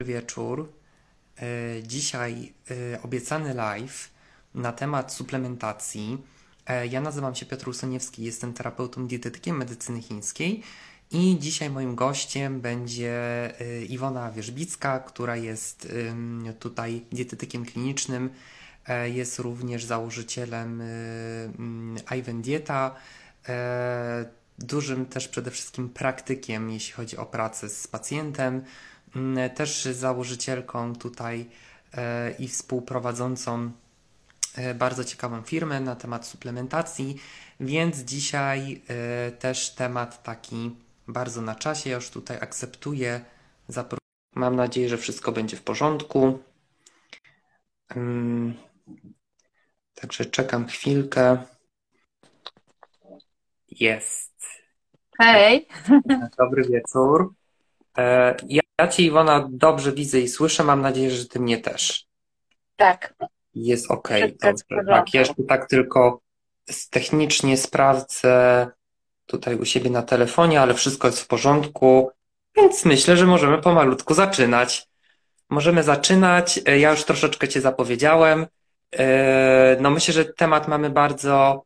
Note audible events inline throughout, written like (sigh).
wieczór. E, Dzisiaj e, obiecany live na temat suplementacji. E, Ja nazywam się Piotr Usoniewski, jestem terapeutą dietetykiem medycyny chińskiej i dzisiaj moim gościem będzie Iwona Wierzbicka, która jest tutaj dietetykiem klinicznym, jest również założycielem Ivan Dieta, dużym też przede wszystkim praktykiem, jeśli chodzi o pracę z pacjentem, też założycielką tutaj e, i współprowadzącą e, bardzo ciekawą firmę na temat suplementacji, więc dzisiaj e, też temat taki bardzo na czasie. Ja już tutaj akceptuję. Zapro- Mam nadzieję, że wszystko będzie w porządku. Ym, Także czekam chwilkę. Jest. Hej, Dobry wieczór. Ja, ja Cię, Iwona, dobrze widzę i słyszę. Mam nadzieję, że Ty mnie też. tak, Jest ok. Tak, ja jeszcze tak tylko technicznie sprawdzę tutaj u siebie na telefonie, ale wszystko jest w porządku, więc myślę, że możemy pomalutku zaczynać. Możemy zaczynać. E, Ja już troszeczkę Cię zapowiedziałem. E, No myślę, że temat mamy bardzo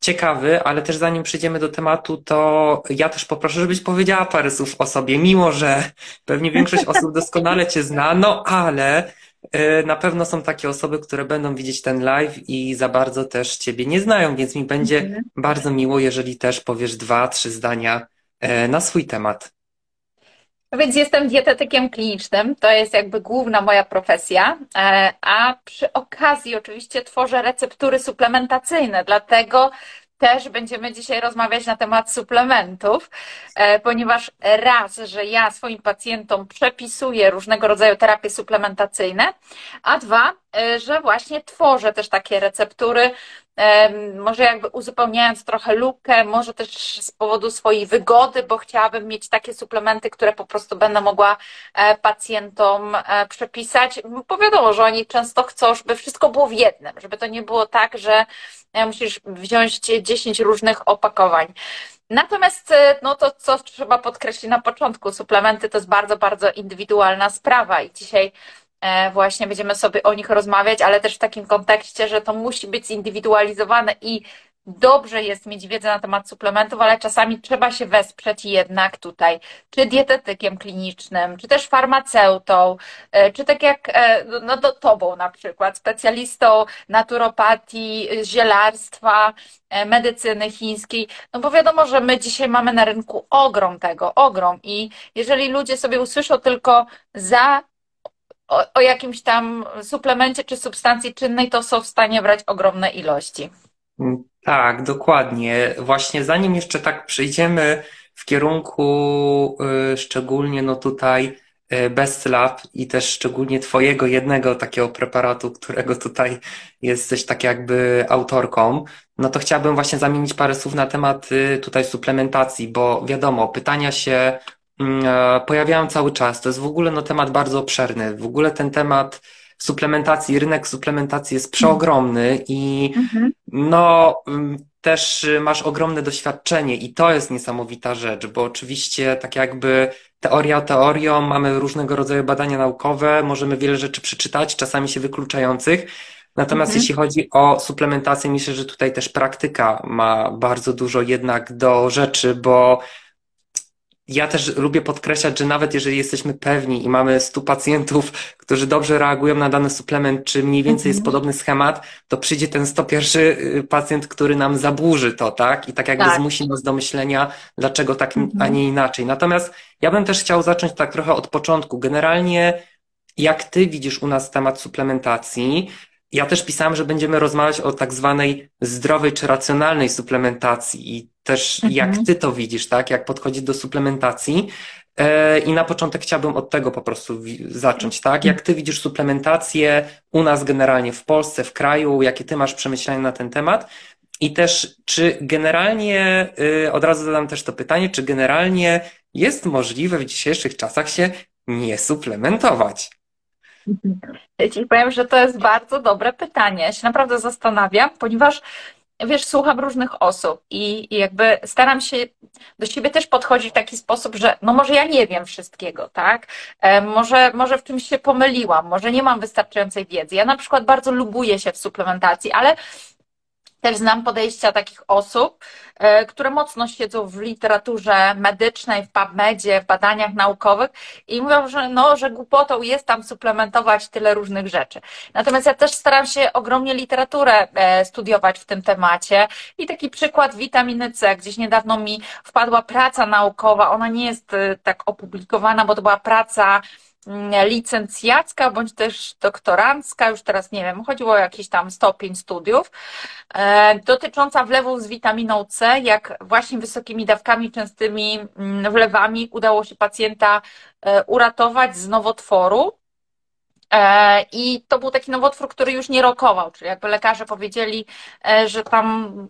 ciekawy, ale też zanim przejdziemy do tematu, to ja też poproszę, żebyś powiedziała parę słów o sobie, mimo że pewnie większość osób doskonale Cię zna, no ale e, na pewno są takie osoby, które będą widzieć ten live i za bardzo też Ciebie nie znają, więc mi będzie Mhm. bardzo miło, jeżeli też powiesz dwa, trzy zdania e, na swój temat. No Więc jestem dietetykiem klinicznym, to jest jakby główna moja profesja, e, a przy okazji oczywiście tworzę receptury suplementacyjne, dlatego też będziemy dzisiaj rozmawiać na temat suplementów, e, ponieważ raz, że ja swoim pacjentom przepisuję różnego rodzaju terapie suplementacyjne, a dwa, e, że właśnie tworzę też takie receptury, może jakby uzupełniając trochę lukę, może też z powodu swojej wygody, bo chciałabym mieć takie suplementy, które po prostu będę mogła e, pacjentom e, przepisać, bo wiadomo, że oni często chcą, żeby wszystko było w jednym, żeby to nie było tak, że e, musisz wziąć 10 różnych opakowań. Natomiast, no to co trzeba podkreślić na początku, suplementy to jest bardzo, bardzo indywidualna sprawa i dzisiaj właśnie będziemy sobie o nich rozmawiać, ale też w takim kontekście, że to musi być zindywidualizowane i dobrze jest mieć wiedzę na temat suplementów, ale czasami trzeba się wesprzeć jednak tutaj, czy dietetykiem klinicznym, czy też farmaceutą, e, czy tak jak e, no, do tobą na przykład, specjalistą naturopatii, zielarstwa, e, medycyny chińskiej, no bo wiadomo, że my dzisiaj mamy na rynku ogrom tego, ogrom i jeżeli ludzie sobie usłyszą tylko za o, o jakimś tam suplemencie czy substancji czynnej, to są w stanie brać ogromne ilości. Mm, Tak, dokładnie. Właśnie zanim jeszcze tak przejdziemy w kierunku y, szczególnie no tutaj y, Best Lab i też szczególnie Twojego jednego takiego preparatu, którego tutaj jesteś tak jakby autorką, no to chciałbym właśnie zamienić parę słów na temat y, tutaj suplementacji, bo wiadomo, pytania się pojawiają cały czas. To jest w ogóle no temat bardzo obszerny. W ogóle ten temat suplementacji, rynek suplementacji jest przeogromny i no, ym, też y, masz ogromne doświadczenie i to jest niesamowita rzecz, bo oczywiście tak jakby teoria teorią, mamy różnego rodzaju badania naukowe, możemy wiele rzeczy przeczytać, czasami się wykluczających. Natomiast Mhm. jeśli chodzi o suplementację, myślę, że tutaj też praktyka ma bardzo dużo jednak do rzeczy, bo ja też lubię podkreślać, że nawet jeżeli jesteśmy pewni i mamy 100 pacjentów, którzy dobrze reagują na dany suplement, czy mniej więcej jest Mhm. podobny schemat, to przyjdzie ten 101 y, pacjent, który nam zaburzy to, tak? I tak jakby Tak. zmusi nas do myślenia, dlaczego tak, a Mhm. nie inaczej. Natomiast ja bym też chciał zacząć tak trochę od początku. Generalnie, jak ty widzisz u nas temat suplementacji? Ja też pisałem, że będziemy rozmawiać o tak zwanej zdrowej czy racjonalnej suplementacji i też jak Mhm. ty to widzisz, tak? Jak podchodzić do suplementacji. E, I na początek chciałbym od tego po prostu zacząć, tak? Jak ty widzisz suplementację u nas generalnie w Polsce, w kraju, jakie ty masz przemyślenia na ten temat? I też, czy generalnie, y, od razu zadam też to pytanie, czy generalnie jest możliwe w dzisiejszych czasach się nie suplementować? Ja Ci powiem, że to jest bardzo dobre pytanie. Ja się naprawdę zastanawiam, ponieważ wiesz, słucham różnych osób i, i jakby staram się do siebie też podchodzić w taki sposób, że no może ja nie wiem wszystkiego, tak? E, może, może w czymś się pomyliłam, może nie mam wystarczającej wiedzy. Ja na przykład bardzo lubuję się w suplementacji, ale też znam podejścia takich osób, e, które mocno siedzą w literaturze medycznej, w PubMedzie, w badaniach naukowych i mówią, że, no, że głupotą jest tam suplementować tyle różnych rzeczy. Natomiast ja też staram się ogromnie literaturę e, studiować w tym temacie i taki przykład witaminy C. Gdzieś niedawno mi wpadła praca naukowa, ona nie jest e, tak opublikowana, bo to była praca licencjacka bądź też doktorancka, już teraz nie wiem, chodziło o jakiś tam stopień studiów, e, dotycząca wlewów z witaminą C, jak właśnie wysokimi dawkami, częstymi mm, wlewami udało się pacjenta e, uratować z nowotworu. E, I to był taki nowotwór, który już nie rokował, czyli jakby lekarze powiedzieli, że tam,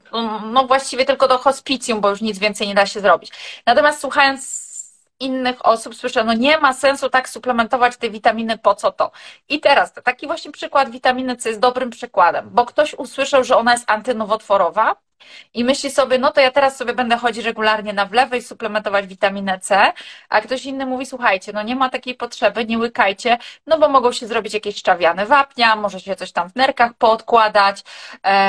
no właściwie tylko do hospicjum, bo już nic więcej nie da się zrobić. Natomiast słuchając innych osób słyszę, no nie ma sensu tak suplementować tej witaminy, po co to? I teraz taki właśnie przykład witaminy C jest dobrym przykładem, bo ktoś usłyszał, że ona jest antynowotworowa, i myśli sobie, no to ja teraz sobie będę chodzić regularnie na wlewy i suplementować witaminę C, a ktoś inny mówi, słuchajcie, no nie ma takiej potrzeby, nie łykajcie, no bo mogą się zrobić jakieś szczawiane wapnia, może się coś tam w nerkach poodkładać,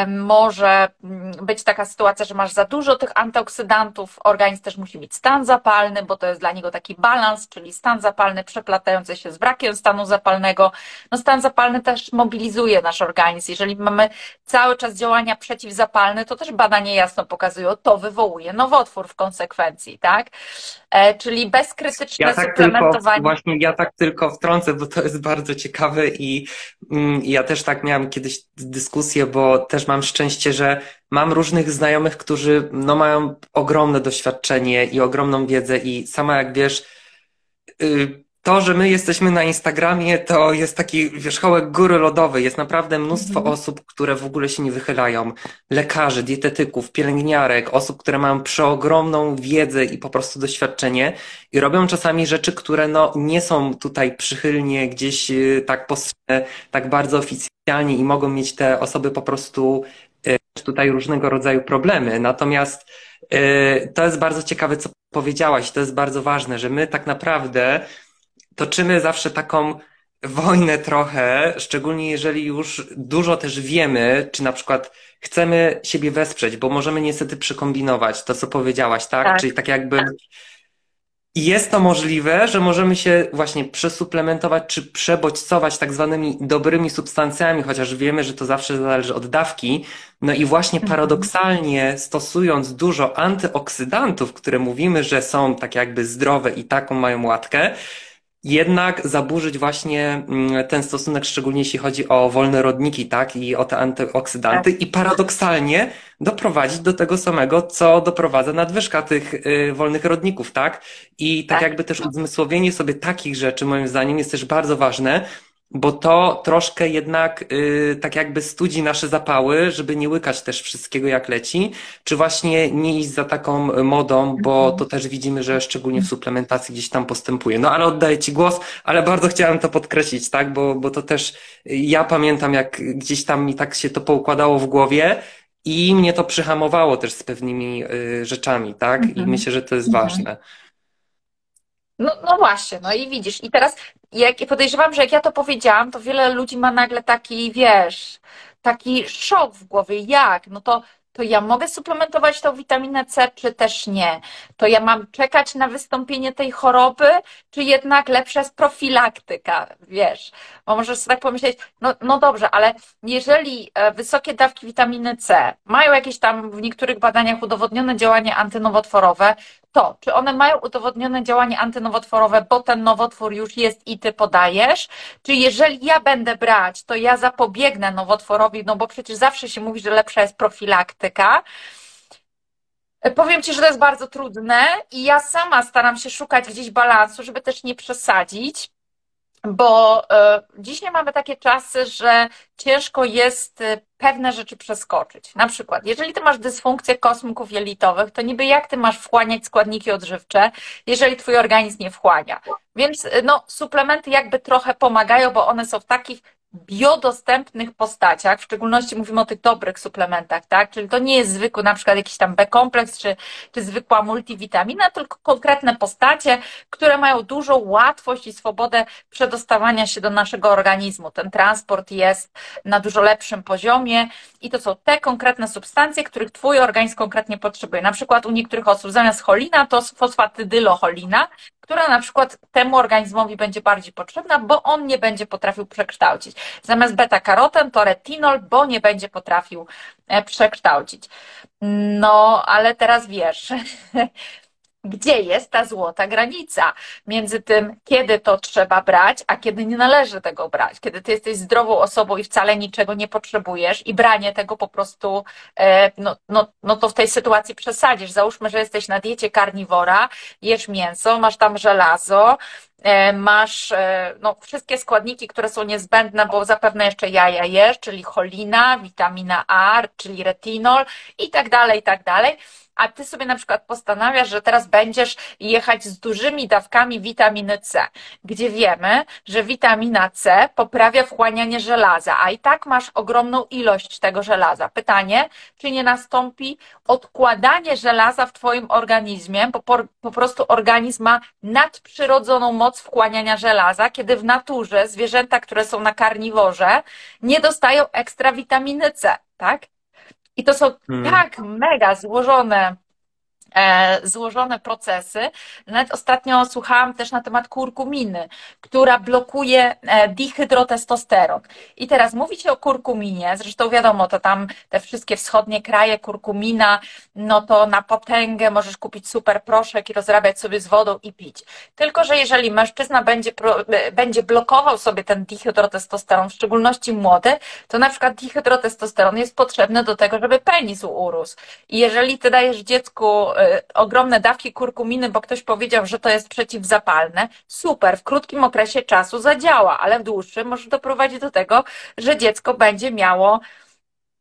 może mm, być taka sytuacja, że masz za dużo tych antyoksydantów, organizm też musi mieć stan zapalny, bo to jest dla niego taki balans, czyli stan zapalny przeplatający się z brakiem stanu zapalnego. No stan zapalny też mobilizuje nasz organizm. Jeżeli mamy cały czas działania przeciwzapalne, to też badania jasno pokazują, to wywołuje nowotwór w konsekwencji, tak? E, czyli bezkrytyczne ja tak suplementowanie. Tylko, właśnie ja tak tylko wtrącę, bo to jest bardzo ciekawe i mm, ja też tak miałam kiedyś dyskusję, bo też mam szczęście, że mam różnych znajomych, którzy no, mają ogromne doświadczenie i ogromną wiedzę i sama jak wiesz, y, to, że my jesteśmy na Instagramie, to jest taki wierzchołek góry lodowej. Jest naprawdę mnóstwo mhm. osób, które w ogóle się nie wychylają. Lekarzy, dietetyków, pielęgniarek, osób, które mają przeogromną wiedzę i po prostu doświadczenie i robią czasami rzeczy, które no, nie są tutaj przychylnie gdzieś y, tak postrzegane, tak bardzo oficjalnie i mogą mieć te osoby po prostu y, tutaj różnego rodzaju problemy. Natomiast y, to jest bardzo ciekawe, co powiedziałaś, to jest bardzo ważne, że my tak naprawdę toczymy zawsze taką wojnę trochę, szczególnie jeżeli już dużo też wiemy, czy na przykład chcemy siebie wesprzeć, bo możemy niestety przekombinować to, co powiedziałaś, tak? tak. Czyli tak jakby jest to możliwe, że możemy się właśnie przesuplementować czy przebodźcować tak zwanymi dobrymi substancjami, chociaż wiemy, że to zawsze zależy od dawki. No i właśnie mhm. paradoksalnie stosując dużo antyoksydantów, które mówimy, że są tak jakby zdrowe i taką mają łatkę, jednak zaburzyć właśnie mm, ten stosunek, szczególnie jeśli chodzi o wolne rodniki, tak, i o te antyoksydanty tak. i paradoksalnie doprowadzić do tego samego, co doprowadza nadwyżka tych y, wolnych rodników, tak? I tak, tak jakby też uzmysłowienie sobie takich rzeczy, moim zdaniem, jest też bardzo ważne, bo to troszkę jednak yy, tak jakby studzi nasze zapały, żeby nie łykać też wszystkiego jak leci, czy właśnie nie iść za taką modą, bo mhm. to też widzimy, że szczególnie w suplementacji gdzieś tam postępuje. No ale oddaję Ci głos, ale bardzo chciałem to podkreślić, tak, bo, bo to też ja pamiętam, jak gdzieś tam mi tak się to poukładało w głowie, i mnie to przyhamowało też z pewnymi y, rzeczami, tak? I mhm. myślę, że to jest mhm. ważne. No, no właśnie, no i widzisz, i teraz jak, podejrzewam, że jak ja to powiedziałam, to wiele ludzi ma nagle taki, wiesz, taki szok w głowie, jak? No to to ja mogę suplementować tą witaminę C, czy też nie? To ja mam czekać na wystąpienie tej choroby, czy jednak lepsza jest profilaktyka, wiesz? Bo możesz sobie tak pomyśleć, no, no dobrze, ale jeżeli e, wysokie dawki witaminy C mają jakieś tam w niektórych badaniach udowodnione działanie antynowotworowe, to, czy one mają udowodnione działanie antynowotworowe, bo ten nowotwór już jest i ty podajesz, czy jeżeli ja będę brać, to ja zapobiegnę nowotworowi, no bo przecież zawsze się mówi, że lepsza jest profilaktyka. Powiem Ci, że to jest bardzo trudne i ja sama staram się szukać gdzieś balansu, żeby też nie przesadzić bo e, dzisiaj mamy takie czasy, że ciężko jest e, pewne rzeczy przeskoczyć. Na przykład, jeżeli ty masz dysfunkcję kosmków jelitowych, to niby jak ty masz wchłaniać składniki odżywcze, jeżeli twój organizm nie wchłania. Więc e, no, suplementy jakby trochę pomagają, bo one są w takich biodostępnych postaciach, w szczególności mówimy o tych dobrych suplementach, tak? Czyli to nie jest zwykły na przykład jakiś tam B-kompleks czy, czy zwykła multivitamina, tylko konkretne postacie, które mają dużą łatwość i swobodę przedostawania się do naszego organizmu. Ten transport jest na dużo lepszym poziomie i to są te konkretne substancje, których Twój organizm konkretnie potrzebuje. Na przykład u niektórych osób zamiast cholina to fosfatydylocholina, która na przykład temu organizmowi będzie bardziej potrzebna, bo on nie będzie potrafił przekształcić. Zamiast beta-karoten to retinol, bo nie będzie potrafił e, przekształcić. No, ale teraz wiesz, (laughs) gdzie jest ta złota granica między tym, kiedy to trzeba brać, a kiedy nie należy tego brać. Kiedy ty jesteś zdrową osobą i wcale niczego nie potrzebujesz i branie tego po prostu, e, no, no, no to w tej sytuacji przesadzisz. Załóżmy, że jesteś na diecie karniwora, jesz mięso, masz tam żelazo, e, masz e, no, wszystkie składniki, które są niezbędne, bo zapewne jeszcze jaja jesz, czyli cholina, witamina A, czyli retinol i tak dalej, i tak dalej a ty sobie na przykład postanawiasz, że teraz będziesz jechać z dużymi dawkami witaminy C, gdzie wiemy, że witamina C poprawia wchłanianie żelaza, a i tak masz ogromną ilość tego żelaza. Pytanie, czy nie nastąpi odkładanie żelaza w twoim organizmie, bo po, po prostu organizm ma nadprzyrodzoną moc wchłaniania żelaza, kiedy w naturze zwierzęta, które są na karniworze, nie dostają ekstra witaminy C, tak? I to są hmm. tak mega złożone złożone procesy. Nawet ostatnio słuchałam też na temat kurkuminy, która blokuje e, dihydrotestosteron. I teraz mówi się o kurkuminie, zresztą wiadomo, to tam te wszystkie wschodnie kraje, kurkumina, no to na potęgę możesz kupić super proszek i rozrabiać sobie z wodą i pić. Tylko, że jeżeli mężczyzna będzie, e, będzie blokował sobie ten dihydrotestosteron, w szczególności młody, to na przykład dihydrotestosteron jest potrzebny do tego, żeby penis urósł. I jeżeli ty dajesz dziecku ogromne dawki kurkuminy, bo ktoś powiedział, że to jest przeciwzapalne, super, w krótkim okresie czasu zadziała, ale w dłuższym może doprowadzić do tego, że dziecko będzie miało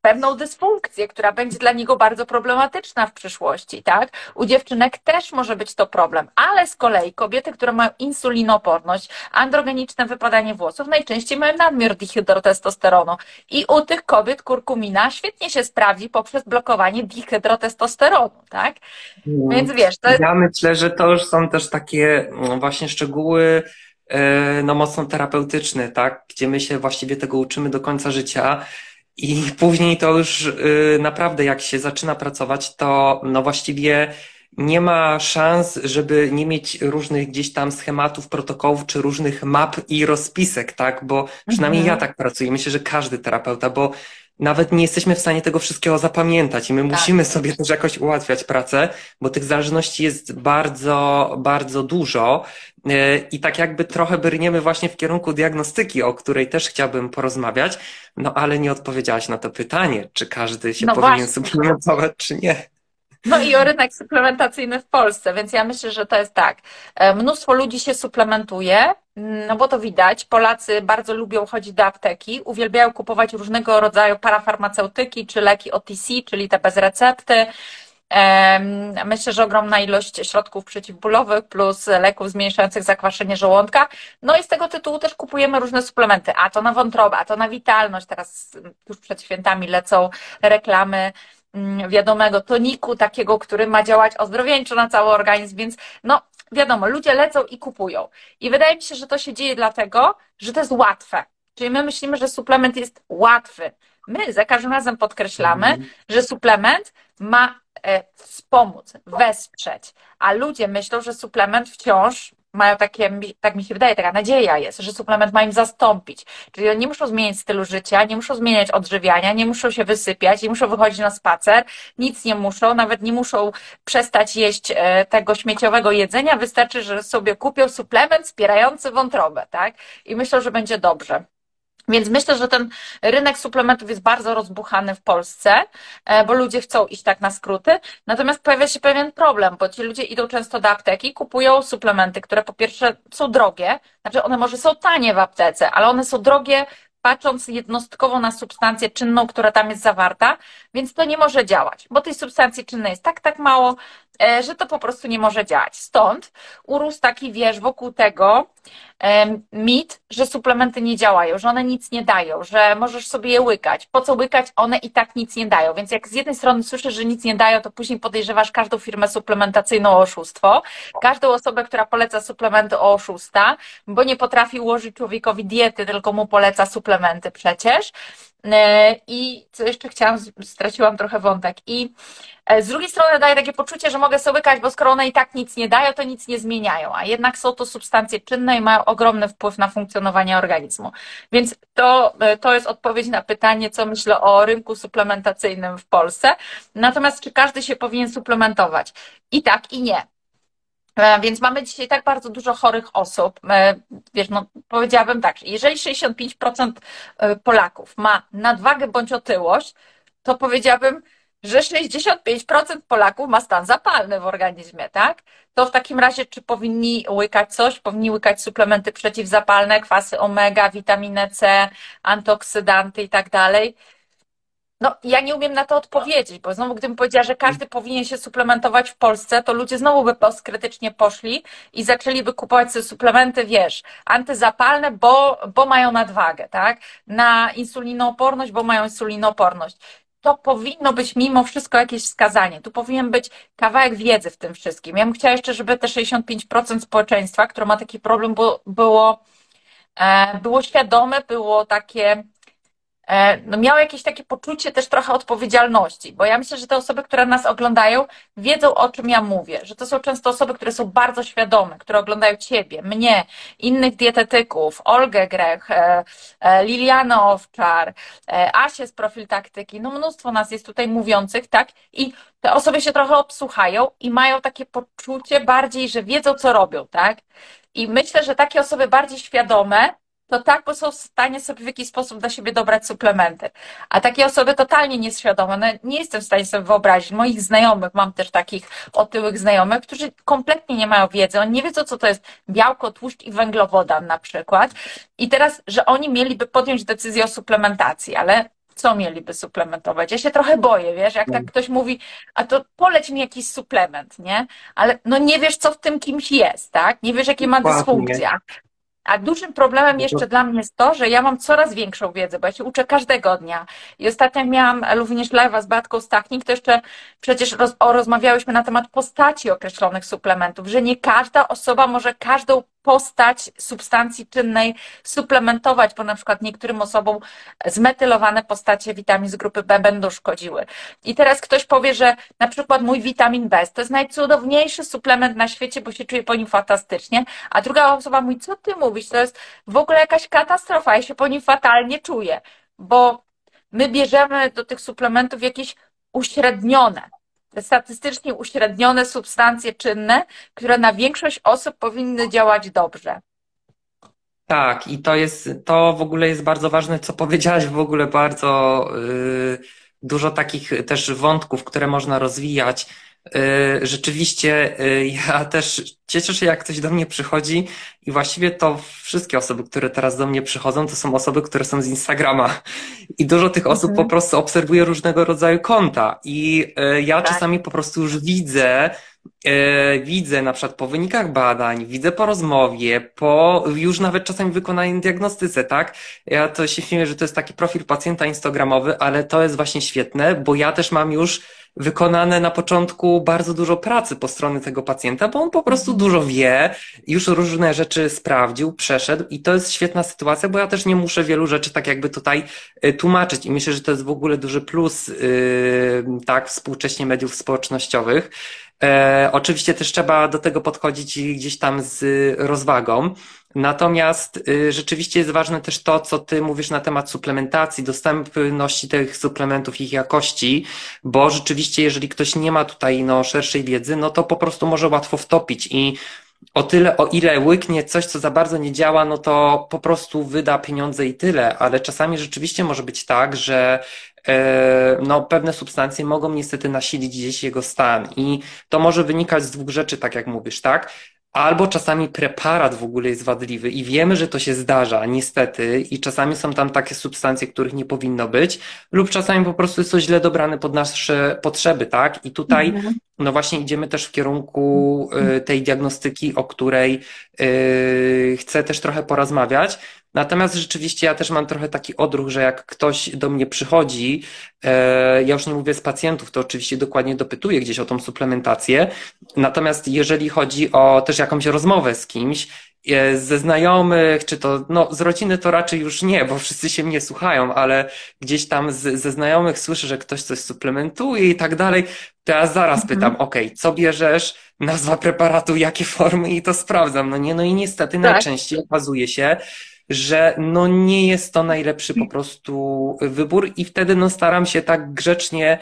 pewną dysfunkcję, która będzie dla niego bardzo problematyczna w przyszłości, tak? U dziewczynek też może być to problem, ale z kolei kobiety, które mają insulinoporność, androgeniczne wypadanie włosów, najczęściej mają nadmiar dihydrotestosteronu i u tych kobiet kurkumina świetnie się sprawdzi poprzez blokowanie dihydrotestosteronu, tak? Więc wiesz, to. Ja myślę, że to już są też takie no, właśnie szczegóły e, no mocno terapeutyczne, tak? Gdzie my się właściwie tego uczymy do końca życia i później to już y, naprawdę jak się zaczyna pracować, to no właściwie nie ma szans, żeby nie mieć różnych gdzieś tam schematów, protokołów, czy różnych map i rozpisek, tak? Bo przynajmniej mhm. ja tak pracuję. Myślę, że każdy terapeuta, bo nawet nie jesteśmy w stanie tego wszystkiego zapamiętać i my tak. musimy sobie też jakoś ułatwiać pracę, bo tych zależności jest bardzo, bardzo dużo e, i tak jakby trochę brniemy właśnie w kierunku diagnostyki, o której też chciałbym porozmawiać, no ale nie odpowiedziałaś na to pytanie, czy każdy się no powinien właśnie. suplementować, czy nie. No i o rynek suplementacyjny w Polsce, więc ja myślę, że to jest tak. E, mnóstwo ludzi się suplementuje, no bo to widać. Polacy bardzo lubią chodzić do apteki, uwielbiają kupować różnego rodzaju parafarmaceutyki czy leki OTC, czyli te bez recepty. Myślę, że ogromna ilość środków przeciwbólowych plus leków zmniejszających zakwaszenie żołądka. No i z tego tytułu też kupujemy różne suplementy, a to na wątrobę, a to na witalność. Teraz tuż przed świętami lecą reklamy wiadomego toniku, takiego, który ma działać ozdrowieńczo na cały organizm, więc no wiadomo, ludzie lecą i kupują. I wydaje mi się, że to się dzieje dlatego, że to jest łatwe. Czyli my myślimy, że suplement jest łatwy. My za każdym razem podkreślamy, mhm. że suplement ma e, wspomóc, wesprzeć, a ludzie myślą, że suplement wciąż mają takie, tak mi się wydaje, taka nadzieja jest, że suplement ma im zastąpić. Czyli oni nie muszą zmieniać stylu życia, nie muszą zmieniać odżywiania, nie muszą się wysypiać, nie muszą wychodzić na spacer, nic nie muszą, nawet nie muszą przestać jeść e, tego śmieciowego jedzenia, wystarczy, że sobie kupią suplement wspierający wątrobę, tak? I myślą, że będzie dobrze. Więc myślę, że ten rynek suplementów jest bardzo rozbuchany w Polsce, e, bo ludzie chcą iść tak na skróty. Natomiast pojawia się pewien problem, bo ci ludzie idą często do apteki, kupują suplementy, które po pierwsze są drogie, znaczy one może są tanie w aptece, ale one są drogie patrząc jednostkowo na substancję czynną, która tam jest zawarta, więc to nie może działać, bo tej substancji czynnej jest tak, tak mało, e, że to po prostu nie może działać. Stąd urósł taki wiersz wokół tego, mit, że suplementy nie działają, że one nic nie dają, że możesz sobie je łykać. Po co łykać? One i tak nic nie dają. Więc jak z jednej strony słyszysz, że nic nie dają, to później podejrzewasz każdą firmę suplementacyjną o oszustwo, każdą osobę, która poleca suplementy o oszusta, bo nie potrafi ułożyć człowiekowi diety, tylko mu poleca suplementy przecież. E, I co jeszcze chciałam, straciłam trochę wątek. I e, z drugiej strony daje takie poczucie, że mogę sobie łykać, bo skoro one i tak nic nie dają, to nic nie zmieniają, a jednak są to substancje czynne i mają ogromny wpływ na funkcjonowanie organizmu. Więc to, e, to jest odpowiedź na pytanie, co myślę o rynku suplementacyjnym w Polsce. Natomiast czy każdy się powinien suplementować? I tak, i nie. E, więc mamy dzisiaj tak bardzo dużo chorych osób. E, wiesz, no, powiedziałabym tak, jeżeli 65% e, Polaków ma nadwagę bądź otyłość, to powiedziałabym, że 65% Polaków ma stan zapalny w organizmie, tak? To w takim razie, czy powinni łykać coś? Powinni łykać suplementy przeciwzapalne, kwasy omega, witaminę C, antyoksydanty i tak dalej. No, ja nie umiem na to odpowiedzieć, bo znowu gdybym powiedziała, że każdy powinien się suplementować w Polsce, to ludzie znowu by postkrytycznie poszli i zaczęliby kupować sobie suplementy, wiesz, antyzapalne, bo, bo mają nadwagę, tak? Na insulinooporność, bo mają insulinooporność. To powinno być mimo wszystko jakieś wskazanie. Tu powinien być kawałek wiedzy w tym wszystkim. Ja bym chciała jeszcze, żeby te 65% społeczeństwa, które ma taki problem, było, było, e, było świadome, było takie no miały jakieś takie poczucie też trochę odpowiedzialności, bo ja myślę, że te osoby, które nas oglądają, wiedzą o czym ja mówię, że to są często osoby, które są bardzo świadome, które oglądają Ciebie, mnie, innych dietetyków, Olgę Grech, e, e, Lilianę Owczar, Asię z Profil Taktyki, no mnóstwo nas jest tutaj mówiących, tak, i te osoby się trochę obsłuchają i mają takie poczucie bardziej, że wiedzą co robią, tak, i myślę, że takie osoby bardziej świadome to tak, bo są w stanie sobie w jakiś sposób dla siebie dobrać suplementy. A takie osoby totalnie nieświadome, no nie jestem w stanie sobie wyobrazić. Moich znajomych, mam też takich otyłych znajomych, którzy kompletnie nie mają wiedzy. Oni nie wiedzą, co to jest białko, tłuszcz i węglowodan na przykład. I teraz, że oni mieliby podjąć decyzję o suplementacji, ale co mieliby suplementować? Ja się trochę boję, wiesz, jak tak ktoś mówi, a to poleć mi jakiś suplement, nie? Ale no nie wiesz, co w tym kimś jest, tak? Nie wiesz, jakie ma dysfunkcja. A dużym problemem jeszcze dla mnie jest to, że ja mam coraz większą wiedzę, bo ja się uczę każdego dnia. I ostatnio miałam również live'a z Batką Stachnik, to jeszcze przecież roz, o, rozmawiałyśmy na temat postaci określonych suplementów, że nie każda osoba może każdą postać substancji czynnej suplementować, bo na przykład niektórym osobom zmetylowane postacie witamin z grupy B będą szkodziły. I teraz ktoś powie, że na przykład mój witamin B to jest najcudowniejszy suplement na świecie, bo się czuję po nim fantastycznie, a druga osoba mówi, co ty mówisz, to jest w ogóle jakaś katastrofa, ja się po nim fatalnie czuję, bo my bierzemy do tych suplementów jakieś uśrednione, statystycznie uśrednione substancje czynne, które na większość osób powinny działać dobrze. Tak, i to jest, to w ogóle jest bardzo ważne, co powiedziałaś w ogóle bardzo yy, dużo takich też wątków, które można rozwijać. Yy, rzeczywiście yy, ja (laughs) też cieszę się, jak ktoś do mnie przychodzi i właściwie to wszystkie osoby, które teraz do mnie przychodzą, to są osoby, które są z Instagrama. I dużo tych osób mhm. po prostu obserwuje różnego rodzaju konta. I yy, ja tak. czasami po prostu już widzę, widzę na przykład po wynikach badań, widzę po rozmowie, po już nawet czasami wykonanej diagnostyce, tak? Ja to się śmieję, że to jest taki profil pacjenta instagramowy, ale to jest właśnie świetne, bo ja też mam już wykonane na początku bardzo dużo pracy po stronie tego pacjenta, bo on po prostu dużo wie, już różne rzeczy sprawdził, przeszedł i to jest świetna sytuacja, bo ja też nie muszę wielu rzeczy tak jakby tutaj y, tłumaczyć i myślę, że to jest w ogóle duży plus, yy, tak, współcześnie mediów społecznościowych. E, oczywiście też trzeba do tego podchodzić gdzieś tam z rozwagą. Natomiast y, rzeczywiście jest ważne też to, co ty mówisz na temat suplementacji, dostępności tych suplementów, ich jakości, bo rzeczywiście, jeżeli ktoś nie ma tutaj no, szerszej wiedzy, no to po prostu może łatwo wtopić i o tyle, o ile łyknie coś, co za bardzo nie działa, no to po prostu wyda pieniądze i tyle, ale czasami rzeczywiście może być tak, że e, no, pewne substancje mogą niestety nasilić gdzieś jego stan i to może wynikać z dwóch rzeczy, tak jak mówisz, tak? Albo czasami preparat w ogóle jest wadliwy i wiemy, że to się zdarza, niestety, i czasami są tam takie substancje, których nie powinno być, lub czasami po prostu jest to źle dobrane pod nasze potrzeby, tak? I tutaj, mhm. no właśnie, idziemy też w kierunku y, tej diagnostyki, o której y, chcę też trochę porozmawiać. Natomiast rzeczywiście ja też mam trochę taki odruch, że jak ktoś do mnie przychodzi, e, ja już nie mówię z pacjentów, to oczywiście dokładnie dopytuję gdzieś o tą suplementację. Natomiast jeżeli chodzi o też jakąś rozmowę z kimś, e, ze znajomych, czy to, no z rodziny to raczej już nie, bo wszyscy się mnie słuchają, ale gdzieś tam z, ze znajomych słyszę, że ktoś coś suplementuje i tak dalej, to ja zaraz mhm. pytam, ok, co bierzesz, nazwa preparatu, jakie formy i to sprawdzam, no nie, no i niestety tak. najczęściej okazuje się, że no nie jest to najlepszy po prostu wybór i wtedy no staram się tak grzecznie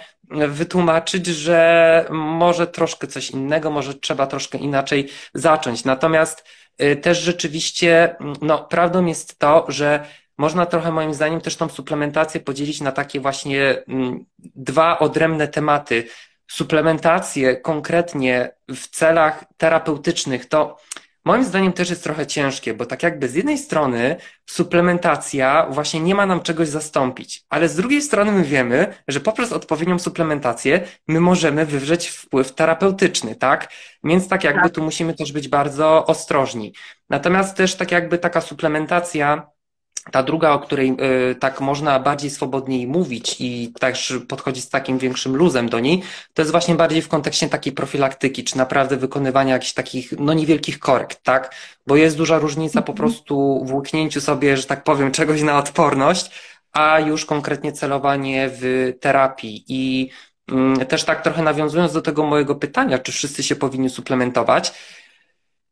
wytłumaczyć, że może troszkę coś innego, może trzeba troszkę inaczej zacząć. Natomiast y, też rzeczywiście, no prawdą jest to, że można trochę moim zdaniem też tą suplementację podzielić na takie właśnie mm, dwa odrębne tematy. Suplementację konkretnie w celach terapeutycznych to moim zdaniem też jest trochę ciężkie, bo tak jakby z jednej strony suplementacja właśnie nie ma nam czegoś zastąpić, ale z drugiej strony my wiemy, że poprzez odpowiednią suplementację my możemy wywrzeć wpływ terapeutyczny, tak? Więc tak jakby tak. tu musimy też być bardzo ostrożni. Natomiast też tak jakby taka suplementacja ta druga, o której y, tak można bardziej swobodniej mówić i też podchodzić z takim większym luzem do niej, to jest właśnie bardziej w kontekście takiej profilaktyki, czy naprawdę wykonywania jakichś takich, no niewielkich korekt, tak? Bo jest duża różnica po mhm. prostu w łyknięciu sobie, że tak powiem, czegoś na odporność, a już konkretnie celowanie w terapii. I mm, też tak trochę nawiązując do tego mojego pytania, czy wszyscy się powinni suplementować,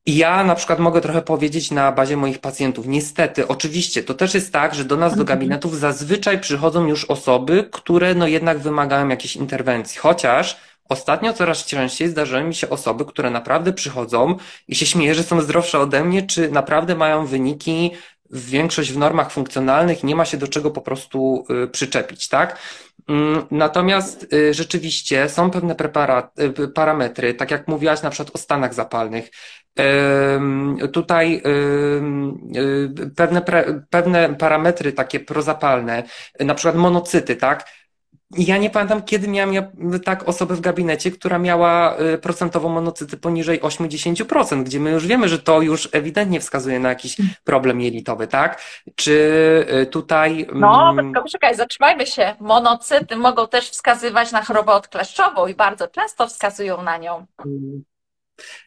ja na przykład mogę trochę powiedzieć na bazie moich pacjentów. Niestety, oczywiście, to też jest tak, że do nas, do mhm. gabinetów zazwyczaj przychodzą już osoby, które no jednak wymagają jakiejś interwencji. Chociaż ostatnio coraz częściej zdarzają mi się osoby, które naprawdę przychodzą i się śmieję, że są zdrowsze ode mnie, czy naprawdę mają wyniki większość w normach funkcjonalnych, nie ma się do czego po prostu y, przyczepić, tak? Mm, natomiast y, rzeczywiście są pewne y, parametry, tak jak mówiłaś na przykład o stanach zapalnych. Tutaj pewne, pewne parametry takie prozapalne, na przykład monocyty, tak? Ja nie pamiętam, kiedy miałam ja, tak osobę w gabinecie, która miała procentową monocyty poniżej 80%, gdzie my już wiemy, że to już ewidentnie wskazuje na jakiś problem jelitowy, tak? Czy tutaj. No, mm, tylko poczekaj, zatrzymajmy się. Monocyty mogą też wskazywać na chorobę odkleszczową i bardzo często wskazują na nią. Mm.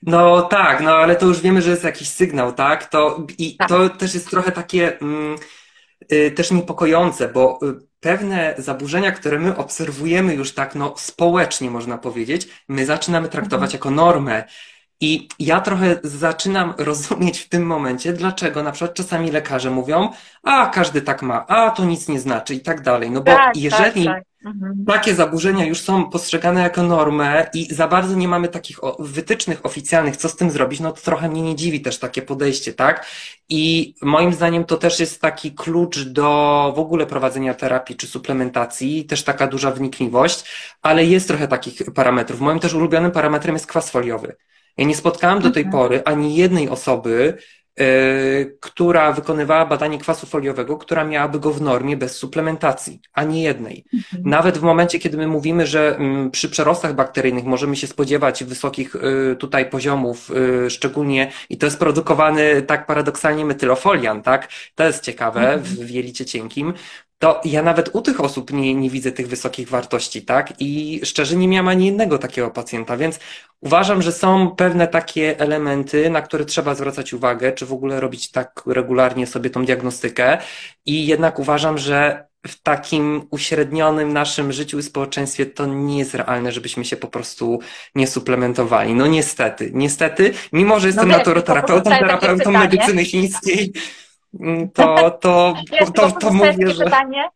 No tak, no ale to już wiemy, że jest jakiś sygnał, tak? To, I tak. to też jest trochę takie mm, y, też niepokojące, bo y, pewne zaburzenia, które my obserwujemy już tak no, społecznie, można powiedzieć, my zaczynamy traktować mhm. jako normę. I ja trochę zaczynam (laughs) rozumieć w tym momencie, dlaczego na przykład czasami lekarze mówią, a każdy tak ma, a to nic nie znaczy i tak dalej. No bo tak, tak jeżeli tak, tak. Mhm. takie zaburzenia już są postrzegane jako normę i za bardzo nie mamy takich wytycznych oficjalnych, co z tym zrobić, no to trochę mnie nie dziwi też takie podejście, tak? I moim zdaniem to też jest taki klucz do w ogóle prowadzenia terapii czy suplementacji, też taka duża wnikliwość, ale jest trochę takich parametrów. Moim też ulubionym parametrem jest kwas foliowy. Ja nie spotkałam do tej mhm. pory ani jednej osoby, która wykonywała badanie kwasu foliowego, która miałaby go w normie bez suplementacji, ani jednej. Mhm. Nawet w momencie, kiedy my mówimy, że mm, przy przerostach bakteryjnych możemy się spodziewać wysokich yy, tutaj poziomów, yy, szczególnie, i to jest produkowany tak paradoksalnie metylofolian, tak? To jest ciekawe mhm. w jelicie cienkim, to ja nawet u tych osób nie, nie widzę tych wysokich wartości, tak? I szczerze nie miałam ani jednego takiego pacjenta, więc uważam, że są pewne takie elementy, na które trzeba zwracać uwagę, czy w ogóle robić tak regularnie sobie tą diagnostykę. I jednak uważam, że w takim uśrednionym naszym życiu i społeczeństwie to nie jest realne, żebyśmy się po prostu nie suplementowali. No niestety, niestety, mimo że jestem no naturoterapeutą, terapeutą medycyny chińskiej, Mm, to, to, to, to, to mówię, że... Pytanie,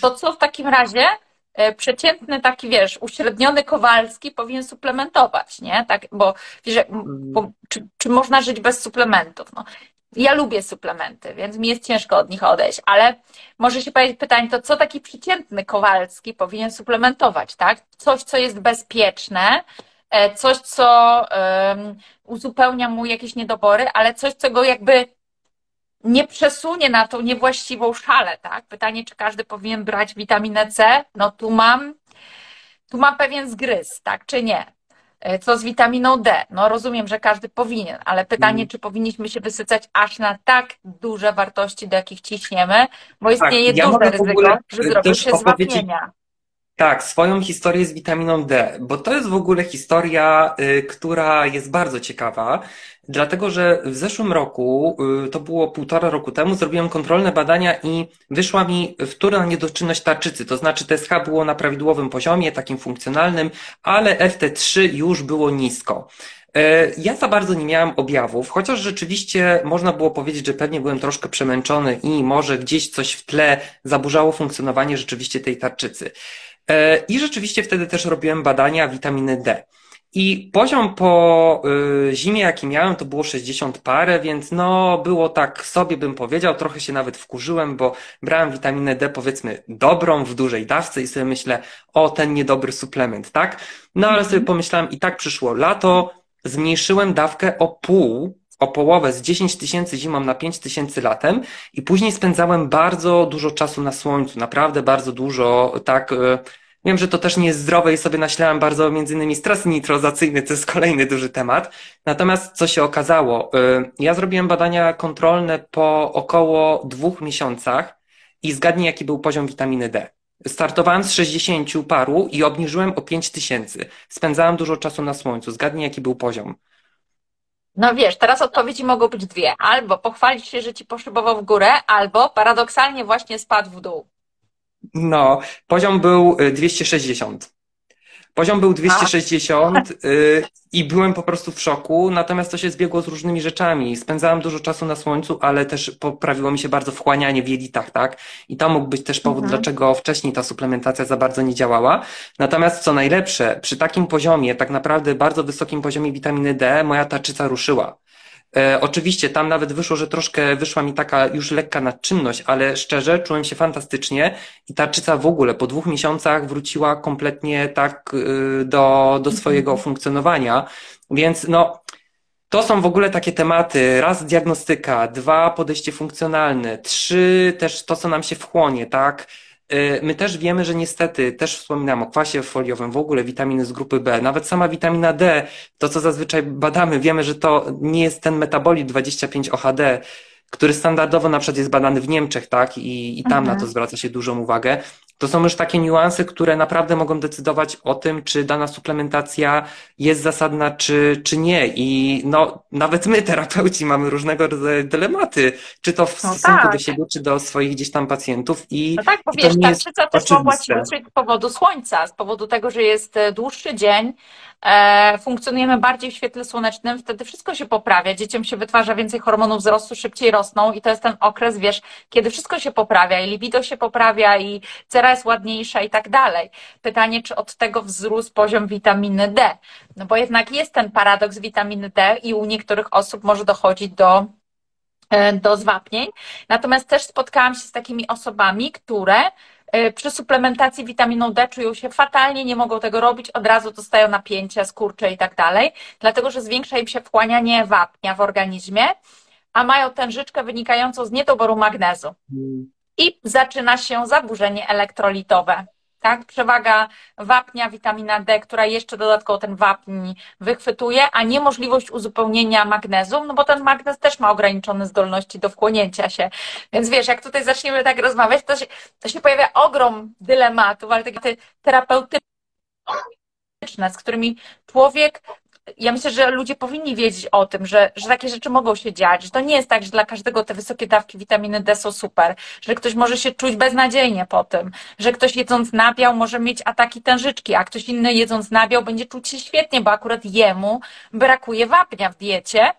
to co w takim razie e, przeciętny taki, wiesz, uśredniony Kowalski powinien suplementować, nie? Tak, bo, wiesz, bo, czy, czy można żyć bez suplementów? No, ja lubię suplementy, więc mi jest ciężko od nich odejść, ale może się pojawić pytanie, to co taki przeciętny Kowalski powinien suplementować, tak? Coś, co jest bezpieczne, e, coś, co um, uzupełnia mu jakieś niedobory, ale coś, co go jakby nie przesunie na tą niewłaściwą szalę, tak? Pytanie, czy każdy powinien brać witaminę C? No tu mam, tu mam pewien zgryz, tak, czy nie? E, co z witaminą D? No rozumiem, że każdy powinien, ale pytanie, mm. czy powinniśmy się wysycać aż na tak duże wartości, do jakich ciśniemy, bo tak, istnieje tak, ja duże ryzyko, że zrobi się zwapnienia. Tak, swoją historię z witaminą D, bo to jest w ogóle historia, y, która jest bardzo ciekawa, dlatego że w zeszłym roku, y, to było półtora roku temu, zrobiłem kontrolne badania i wyszła mi wtórna niedoczynność tarczycy, to znaczy TSH było na prawidłowym poziomie, takim funkcjonalnym, ale FT3 już było nisko. E, ja za bardzo nie miałem objawów, chociaż rzeczywiście można było powiedzieć, że pewnie byłem troszkę przemęczony i może gdzieś coś w tle zaburzało funkcjonowanie rzeczywiście tej tarczycy. E, I rzeczywiście wtedy też robiłem badania witaminy D. I poziom po y, zimie, jaki miałem, to było 60 parę, więc no było tak sobie bym powiedział, trochę się nawet wkurzyłem, bo brałem witaminę D powiedzmy dobrą w dużej dawce i sobie myślę, o ten niedobry suplement, tak? No ale sobie mhm. pomyślałem i tak przyszło lato, zmniejszyłem dawkę o pół, o połowę z 10 tysięcy zimą na 5 tysięcy latem i później spędzałem bardzo dużo czasu na słońcu, naprawdę bardzo dużo, tak, y, Wiem, że to też nie jest zdrowe i sobie naślałem bardzo między innymi stres nitrozacyjny, to jest kolejny duży temat. Natomiast co się okazało? Y, ja zrobiłem badania kontrolne po około dwóch miesiącach i zgadnij jaki był poziom witaminy D. Startowałem z 60 paru i obniżyłem o 5 tysięcy. Spędzałem dużo czasu na słońcu. Zgadnij jaki był poziom. No wiesz, teraz odpowiedzi mogą być dwie. Albo pochwalić się, że ci poszybował w górę, albo paradoksalnie właśnie spadł w dół. No, poziom był 260. Poziom był 260 y, i byłem po prostu w szoku, natomiast to się zbiegło z różnymi rzeczami. Spędzałem dużo czasu na słońcu, ale też poprawiło mi się bardzo wchłanianie w jelitach, tak? I to mógł być też powód, mhm. dlaczego wcześniej ta suplementacja za bardzo nie działała. Natomiast co najlepsze, przy takim poziomie, tak naprawdę bardzo wysokim poziomie witaminy D, moja tarczyca ruszyła. E, oczywiście tam nawet wyszło, że troszkę wyszła mi taka już lekka nadczynność, ale szczerze czułem się fantastycznie i tarczyca w ogóle po dwóch miesiącach wróciła kompletnie tak y, do, do swojego mhm. funkcjonowania. Więc no, to są w ogóle takie tematy. Raz diagnostyka, dwa podejście funkcjonalne, trzy też to, co nam się wchłonie, tak? Y, my też wiemy, że niestety, też wspominam o kwasie foliowym, w ogóle witaminy z grupy B, nawet sama witamina D, to co zazwyczaj badamy, wiemy, że to nie jest ten metabolit 25-OHD, który standardowo na przykład jest badany w Niemczech, tak, i, i tam mhm. na to zwraca się dużą uwagę. To są już takie niuanse, które naprawdę mogą decydować o tym, czy dana suplementacja jest zasadna, czy, czy nie. I no, nawet my, terapeuci, mamy różnego rodzaju dylematy, czy to w no stosunku tak. do siebie, czy do swoich gdzieś tam pacjentów. I, no tak, bo wiesz, tarczyca też mogła ci z powodu słońca, z powodu tego, że jest e, dłuższy dzień, funkcjonujemy bardziej w świetle słonecznym, wtedy wszystko się poprawia, dzieciom się wytwarza więcej hormonów wzrostu, szybciej rosną i to jest ten okres, wiesz, kiedy wszystko się poprawia i libido się poprawia i cera jest ładniejsza i tak dalej. Pytanie, czy od tego wzrósł poziom witaminy D? No bo jednak jest ten paradoks witaminy D i u niektórych osób może dochodzić do e, do zwapnień. Natomiast też spotkałam się z takimi osobami, które E, przy suplementacji witaminą D czują się fatalnie, nie mogą tego robić, od razu dostają napięcia, skurcze i tak dalej, dlatego że zwiększa im się wchłanianie wapnia w organizmie, a mają tężyczkę wynikającą z niedoboru magnezu. Hmm. I zaczyna się zaburzenie elektrolitowe tak? Przewaga wapnia, witamina D, która jeszcze dodatkowo ten wapń wychwytuje, a niemożliwość uzupełnienia magnezu, no bo ten magnez też ma ograniczone zdolności do wchłonięcia się. Więc wiesz, jak tutaj zaczniemy tak rozmawiać, to się, to się pojawia ogrom dylematów, ale takie terapeutyczne, z którymi człowiek ja myślę, że ludzie powinni wiedzieć o tym, że, że takie rzeczy mogą się dziać, że to nie jest tak, że dla każdego te wysokie dawki witaminy D są super, że ktoś może się czuć beznadziejnie po tym, że ktoś jedząc nabiał może mieć ataki tężyczki, a ktoś inny jedząc nabiał będzie czuć się świetnie, bo akurat jemu brakuje wapnia w diecie,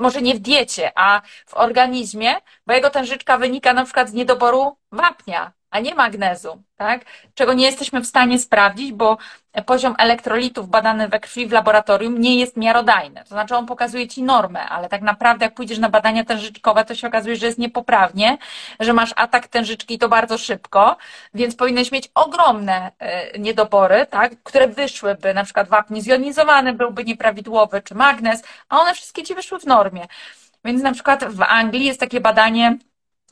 może nie w diecie, a w organizmie, bo jego tężyczka wynika na przykład z niedoboru wapnia a nie magnezu, tak? Czego nie jesteśmy w stanie sprawdzić, bo poziom elektrolitów badany we krwi w laboratorium nie jest miarodajny. To znaczy on pokazuje ci normę, ale tak naprawdę jak pójdziesz na badania tężyczkowe, to się okazuje, że jest niepoprawnie, że masz atak tężyczki i to bardzo szybko, więc powinieneś mieć ogromne e, niedobory, tak? które wyszłyby, na przykład wapń zjonizowany byłby nieprawidłowy, czy magnez, a one wszystkie ci wyszły w normie. Więc na przykład w Anglii jest takie badanie,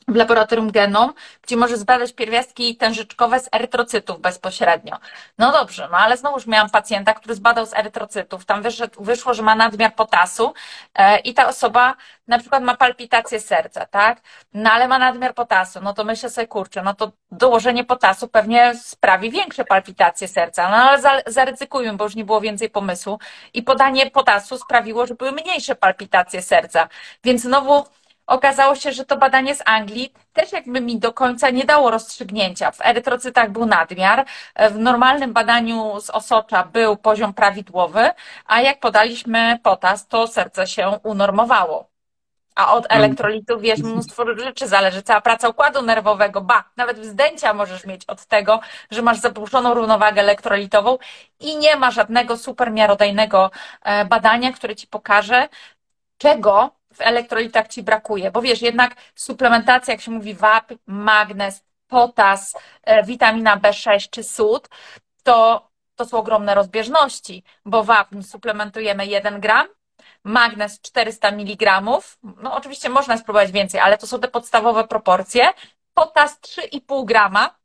w laboratorium genom, gdzie może zbadać pierwiastki tężyczkowe z erytrocytów bezpośrednio. No dobrze, no ale znowuż miałam pacjenta, który zbadał z erytrocytów, tam wyszło, że ma nadmiar potasu e, i ta osoba na przykład ma palpitację serca, tak? No ale ma nadmiar potasu, no to myślę sobie, kurczę, no to dołożenie potasu pewnie sprawi większe palpitacje serca, no ale zaryzykujmy, bo już nie było więcej pomysłu. I podanie potasu sprawiło, że były mniejsze palpitacje serca, więc znowu okazało się, że to badanie z Anglii też jakby mi do końca nie dało rozstrzygnięcia. W erytrocytach był nadmiar, w normalnym badaniu z osocza był poziom prawidłowy, a jak podaliśmy potas, to serce się unormowało. A od mm. elektrolitów, wiesz, (laughs) mnóstwo rzeczy zależy. Cała praca układu nerwowego, ba, nawet wzdęcia możesz mieć od tego, że masz zaburzoną równowagę elektrolitową i nie ma żadnego super miarodajnego e, badania, które ci pokaże, czego w elektrolitach ci brakuje, bo wiesz, jednak suplementacja, jak się mówi wapń, magnez, potas, e, witamina B6 czy sód, to, to są ogromne rozbieżności, bo wapń suplementujemy 1 gram, magnez 400 mg, no oczywiście można spróbować więcej, ale to są te podstawowe proporcje, potas 3,5 grama,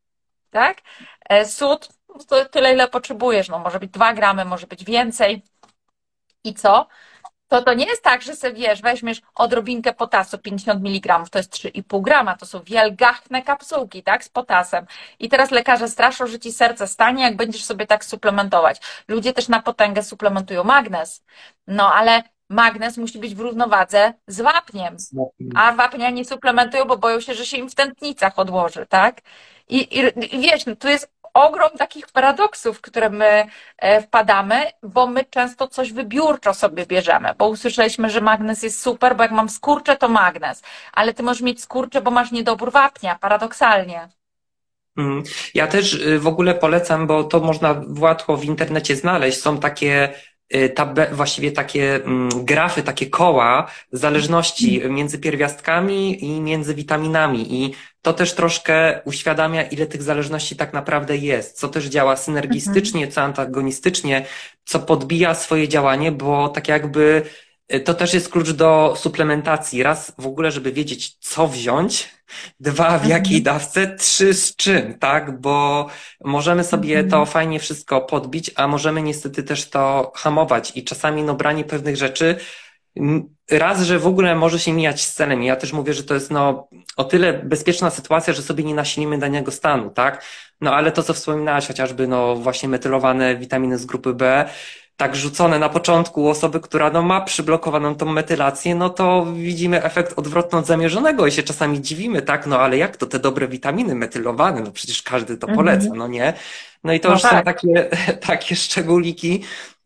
tak? E, sód to tyle, ile potrzebujesz, no może być 2 gramy, może być więcej. I co? To to nie jest tak, że sobie wiesz, weźmiesz odrobinkę potasu, 50 mg, to jest 3,5 grama, to są wielgachne kapsułki, tak, z potasem. I teraz lekarze straszą, że ci serce stanie, jak będziesz sobie tak suplementować. Ludzie też na potęgę suplementują magnez. No ale magnez musi być w równowadze z wapniem. A wapnia nie suplementują, bo boją się, że się im w tętnicach odłoży, tak? I, i, i wiesz, no, tu jest ogrom takich paradoksów, w które my e, wpadamy, bo my często coś wybiórczo sobie bierzemy, bo usłyszeliśmy, że magnes jest super, bo jak mam skurcze, to magnes, ale ty możesz mieć skurcze, bo masz niedobór wapnia, paradoksalnie. Mm. Ja też y, w ogóle polecam, bo to można łatwo w internecie znaleźć. Są takie Y, tabe, właściwie takie mm, grafy, takie koła zależności między pierwiastkami i między witaminami. I to też troszkę uświadamia, ile tych zależności tak naprawdę jest, co też działa synergistycznie, co antagonistycznie, co podbija swoje działanie, bo tak jakby to też jest klucz do suplementacji. Raz w ogóle, żeby wiedzieć, co wziąć, Dwa, w jakiej mhm. dawce, trzy, z czym, tak? Bo możemy sobie to mhm. fajnie wszystko podbić, a możemy niestety też to hamować i czasami no branie pewnych rzeczy raz, że w ogóle może się mijać z celem. Ja też mówię, że to jest no, o tyle bezpieczna sytuacja, że sobie nie nasilimy danego stanu, tak? No ale to, co wspominałaś, chociażby no właśnie metylowane witaminy z grupy B, tak rzucone na początku osoby, która no, ma przyblokowaną tą metylację, no to widzimy efekt odwrotny od zamierzonego i się czasami dziwimy, tak, no ale jak to te dobre witaminy metylowane, no przecież każdy to poleca, mm -hmm. no nie? No i to no już tak. są takie, (laughs) takie szczególiki,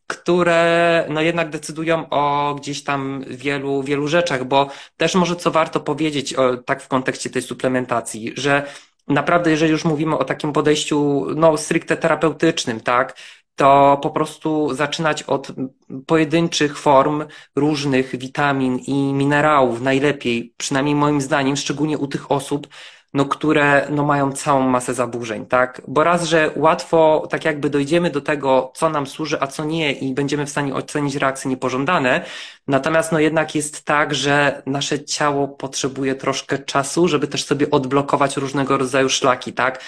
które no jednak decydują o gdzieś tam wielu, wielu rzeczach, bo też może co warto powiedzieć o, tak w kontekście tej suplementacji, że naprawdę jeżeli już mówimy o takim podejściu no stricte terapeutycznym, tak, to po prostu zaczynać od pojedynczych form różnych witamin i minerałów, najlepiej, przynajmniej moim zdaniem, szczególnie u tych osób, no, które no, mają całą masę zaburzeń, tak? Bo raz, że łatwo tak jakby dojdziemy do tego, co nam służy, a co nie i będziemy w stanie ocenić reakcje niepożądane, natomiast no jednak jest tak, że nasze ciało potrzebuje troszkę czasu, żeby też sobie odblokować różnego rodzaju szlaki, tak?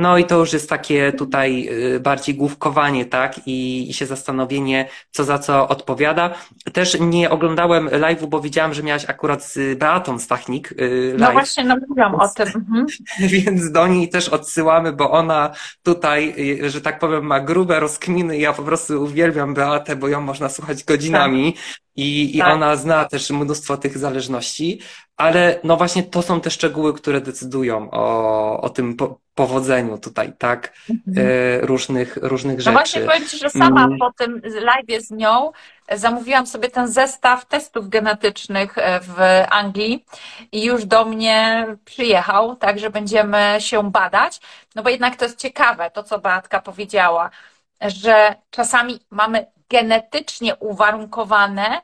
No i to już jest takie tutaj y, bardziej główkowanie, tak? I, I, się zastanowienie, co za co odpowiada. Też nie oglądałem live'u, bo widziałam, że miałaś akurat z Beatą Stachnik y, no live. No właśnie, no mówiłam o tym. Mhm. (laughs) Więc do niej też odsyłamy, bo ona tutaj, y, że tak powiem, ma grube rozkminy. Ja po prostu uwielbiam Beatę, bo ją można słuchać godzinami. Tak. I, i tak. ona zna też mnóstwo tych zależności, ale no właśnie to są te szczegóły, które decydują o, o tym po, powodzeniu tutaj, tak? Mhm. E, różnych, różnych rzeczy. No właśnie, powiem Ci, że sama mm. po tym live z nią zamówiłam sobie ten zestaw testów genetycznych e, w Anglii i już do mnie przyjechał, także będziemy się badać, no bo jednak to jest ciekawe, to co Beatka powiedziała, że czasami mamy genetycznie uwarunkowane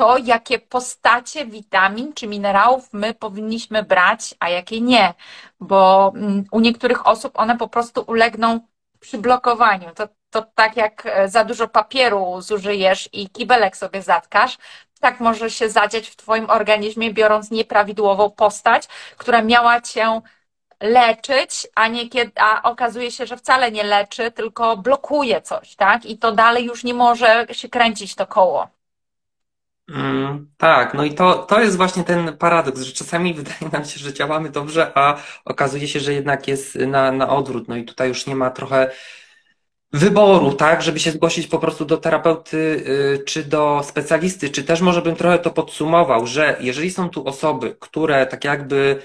to, jakie postacie witamin czy minerałów my powinniśmy brać, a jakie nie, bo mm, u niektórych osób one po prostu ulegną przyblokowaniu. To, to tak jak e, za dużo papieru zużyjesz i kibelek sobie zatkasz, tak może się zadziać w Twoim organizmie, biorąc nieprawidłową postać, która miała Cię leczyć, a, nie kiedy, a okazuje się, że wcale nie leczy, tylko blokuje coś, tak? I to dalej już nie może się kręcić to koło. Mm, tak, no i to, to jest właśnie ten paradoks, że czasami (laughs) wydaje nam się, że działamy dobrze, a okazuje się, że jednak jest na, na odwrót. No i tutaj już nie ma trochę wyboru, tak, żeby się zgłosić po prostu do terapeuty y, czy do specjalisty, czy też może bym trochę to podsumował, że jeżeli są tu osoby, które tak jakby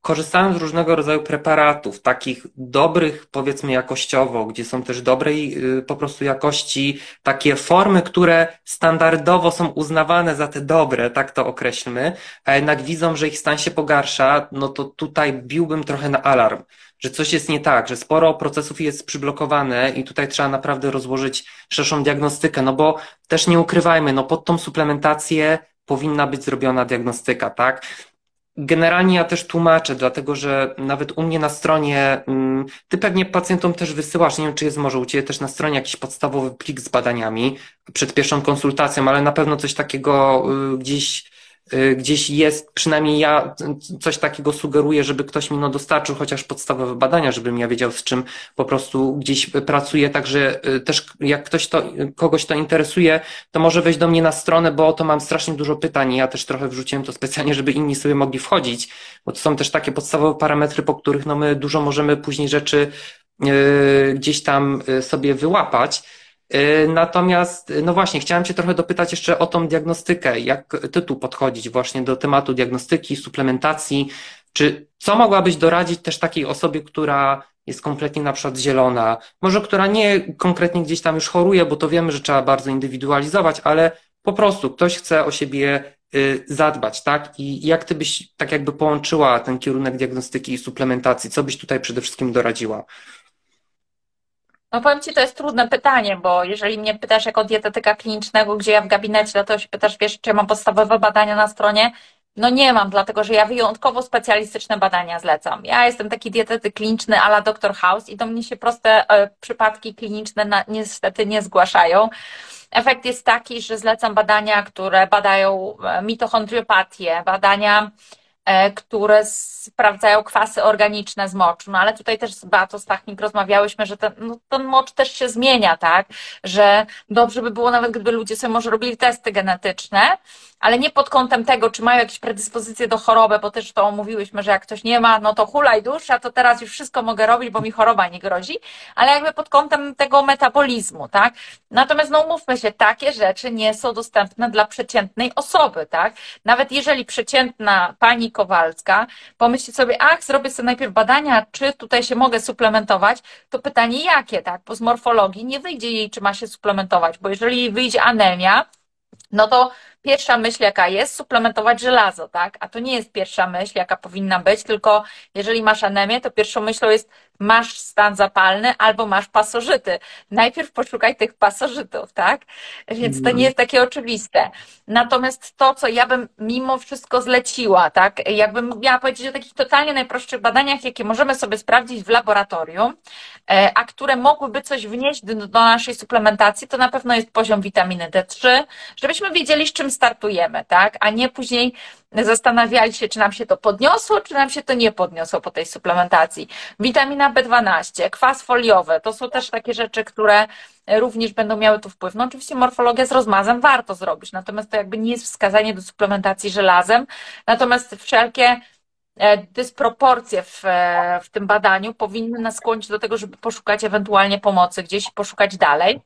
korzystają z różnego rodzaju preparatów, takich dobrych, powiedzmy, jakościowo, gdzie są też dobrej y, po prostu jakości takie formy, które standardowo są uznawane za te dobre, tak to określmy, a jednak widzą, że ich stan się pogarsza, no to tutaj biłbym trochę na alarm, że coś jest nie tak, że sporo procesów jest przyblokowane i tutaj trzeba naprawdę rozłożyć szerszą diagnostykę, no bo też nie ukrywajmy, no pod tą suplementację powinna być zrobiona diagnostyka, tak? Generalnie ja też tłumaczę, dlatego że nawet u mnie na stronie, mm, ty pewnie pacjentom też wysyłasz, nie wiem czy jest może u ciebie też na stronie jakiś podstawowy plik z badaniami przed pierwszą konsultacją, ale na pewno coś takiego y, gdzieś gdzieś jest, przynajmniej ja coś takiego sugeruję, żeby ktoś mi no dostarczył chociaż podstawowe badania, żebym ja wiedział, z czym po prostu gdzieś pracuję, także y, też jak ktoś to, kogoś to interesuje, to może wejść do mnie na stronę, bo to mam strasznie dużo pytań ja też trochę wrzuciłem to specjalnie, żeby inni sobie mogli wchodzić, bo to są też takie podstawowe parametry, po których no my dużo możemy później rzeczy gdzieś tam sobie wyłapać. Y, natomiast, no właśnie, chciałem Cię trochę dopytać jeszcze o tą diagnostykę. Jak Ty tu podchodzić właśnie do tematu diagnostyki, suplementacji? Czy co mogłabyś doradzić też takiej osobie, która jest kompletnie na przykład zielona, może która nie konkretnie gdzieś tam już choruje, bo to wiemy, że trzeba bardzo indywidualizować, ale po prostu ktoś chce o siebie y, zadbać, tak? I jak ty byś tak jakby połączyła ten kierunek diagnostyki i suplementacji? Co byś tutaj przede wszystkim doradziła? No powiem Ci, to jest trudne pytanie, bo jeżeli mnie pytasz jako dietetyka klinicznego, gdzie ja w gabinecie, to się pytasz, wiesz, czy mam podstawowe badania na stronie, no nie mam, dlatego że ja wyjątkowo specjalistyczne badania zlecam. Ja jestem taki dietetyk kliniczny ala Dr. House i do mnie się proste e, przypadki kliniczne na, niestety nie zgłaszają. Efekt jest taki, że zlecam badania, które badają e, mitochondriopatię, badania które sprawdzają kwasy organiczne z moczu. No ale tutaj też z Beatą Stachnik rozmawiałyśmy, że ten, no, ten mocz też się zmienia, tak? Że dobrze by było nawet, gdyby ludzie sobie może robili testy genetyczne, ale nie pod kątem tego, czy mają jakieś predyspozycje do choroby, bo też to mówiłyśmy, że jak ktoś nie ma, no to hulaj dusza, to teraz już wszystko mogę robić, bo mi choroba nie grozi, ale jakby pod kątem tego metabolizmu, tak? Natomiast no umówmy się, takie rzeczy nie są dostępne dla przeciętnej osoby, tak? Nawet jeżeli przeciętna pani Kowalska pomyśli sobie, ach, zrobię sobie najpierw badania, czy tutaj się mogę suplementować, to pytanie jakie, tak? Bo z morfologii nie wyjdzie jej, czy ma się suplementować, bo jeżeli wyjdzie anemia, no to pierwsza myśl, jaka jest, suplementować żelazo, tak? A to nie jest pierwsza myśl, jaka powinna być, tylko jeżeli masz anemię, to pierwszą myślą jest masz stan zapalny albo masz pasożyty. Najpierw poszukaj tych pasożytów, tak? Więc to nie mhm. jest takie oczywiste. Natomiast to, co ja bym mimo wszystko zleciła, tak? Jakbym miała powiedzieć o takich totalnie najprostszych badaniach, jakie możemy sobie sprawdzić w laboratorium, e, a które mogłyby coś wnieść do, do naszej suplementacji, to na pewno jest poziom witaminy D3, żebyśmy wiedzieli, z czym startujemy, tak? A nie później zastanawiali się, czy nam się to podniosło, czy nam się to nie podniosło po tej suplementacji. Witamina B12, kwas foliowy, to są też takie rzeczy, które również będą miały tu wpływ. No oczywiście morfologia z rozmazem warto zrobić, natomiast to jakby nie jest wskazanie do suplementacji żelazem, natomiast wszelkie e, dysproporcje w, e, w tym badaniu powinny nas skłonić do tego, żeby poszukać ewentualnie pomocy gdzieś, poszukać dalej.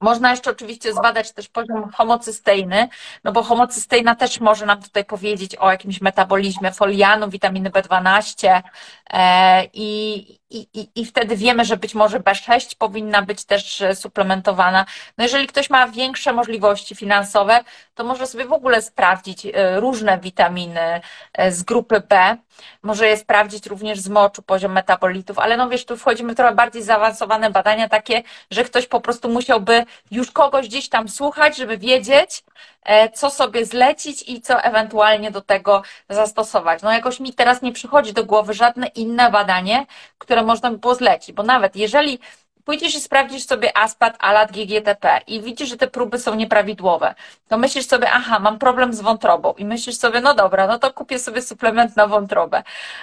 Można jeszcze oczywiście zbadać też poziom homocysteiny, no bo homocysteina też może nam tutaj powiedzieć o jakimś metabolizmie folianu, witaminy B12 e, i, i, i wtedy wiemy, że być może B6 powinna być też suplementowana. No jeżeli ktoś ma większe możliwości finansowe, to może sobie w ogóle sprawdzić e, różne witaminy e, z grupy B, może je sprawdzić również z moczu, poziom metabolitów, ale no wiesz, tu wchodzimy w trochę bardziej zaawansowane badania takie, że ktoś po prostu musiałby już kogoś gdzieś tam słuchać, żeby wiedzieć, e, co sobie zlecić i co ewentualnie do tego zastosować. No jakoś mi teraz nie przychodzi do głowy żadne inne badanie, które można by było zlecić, bo nawet jeżeli pójdziesz i sprawdzisz sobie ASPAT, ALAT, GGTP i widzisz, że te próby są nieprawidłowe, to myślisz sobie, aha, mam problem z wątrobą. I myślisz sobie, no dobra, no to kupię sobie suplement na wątrobę,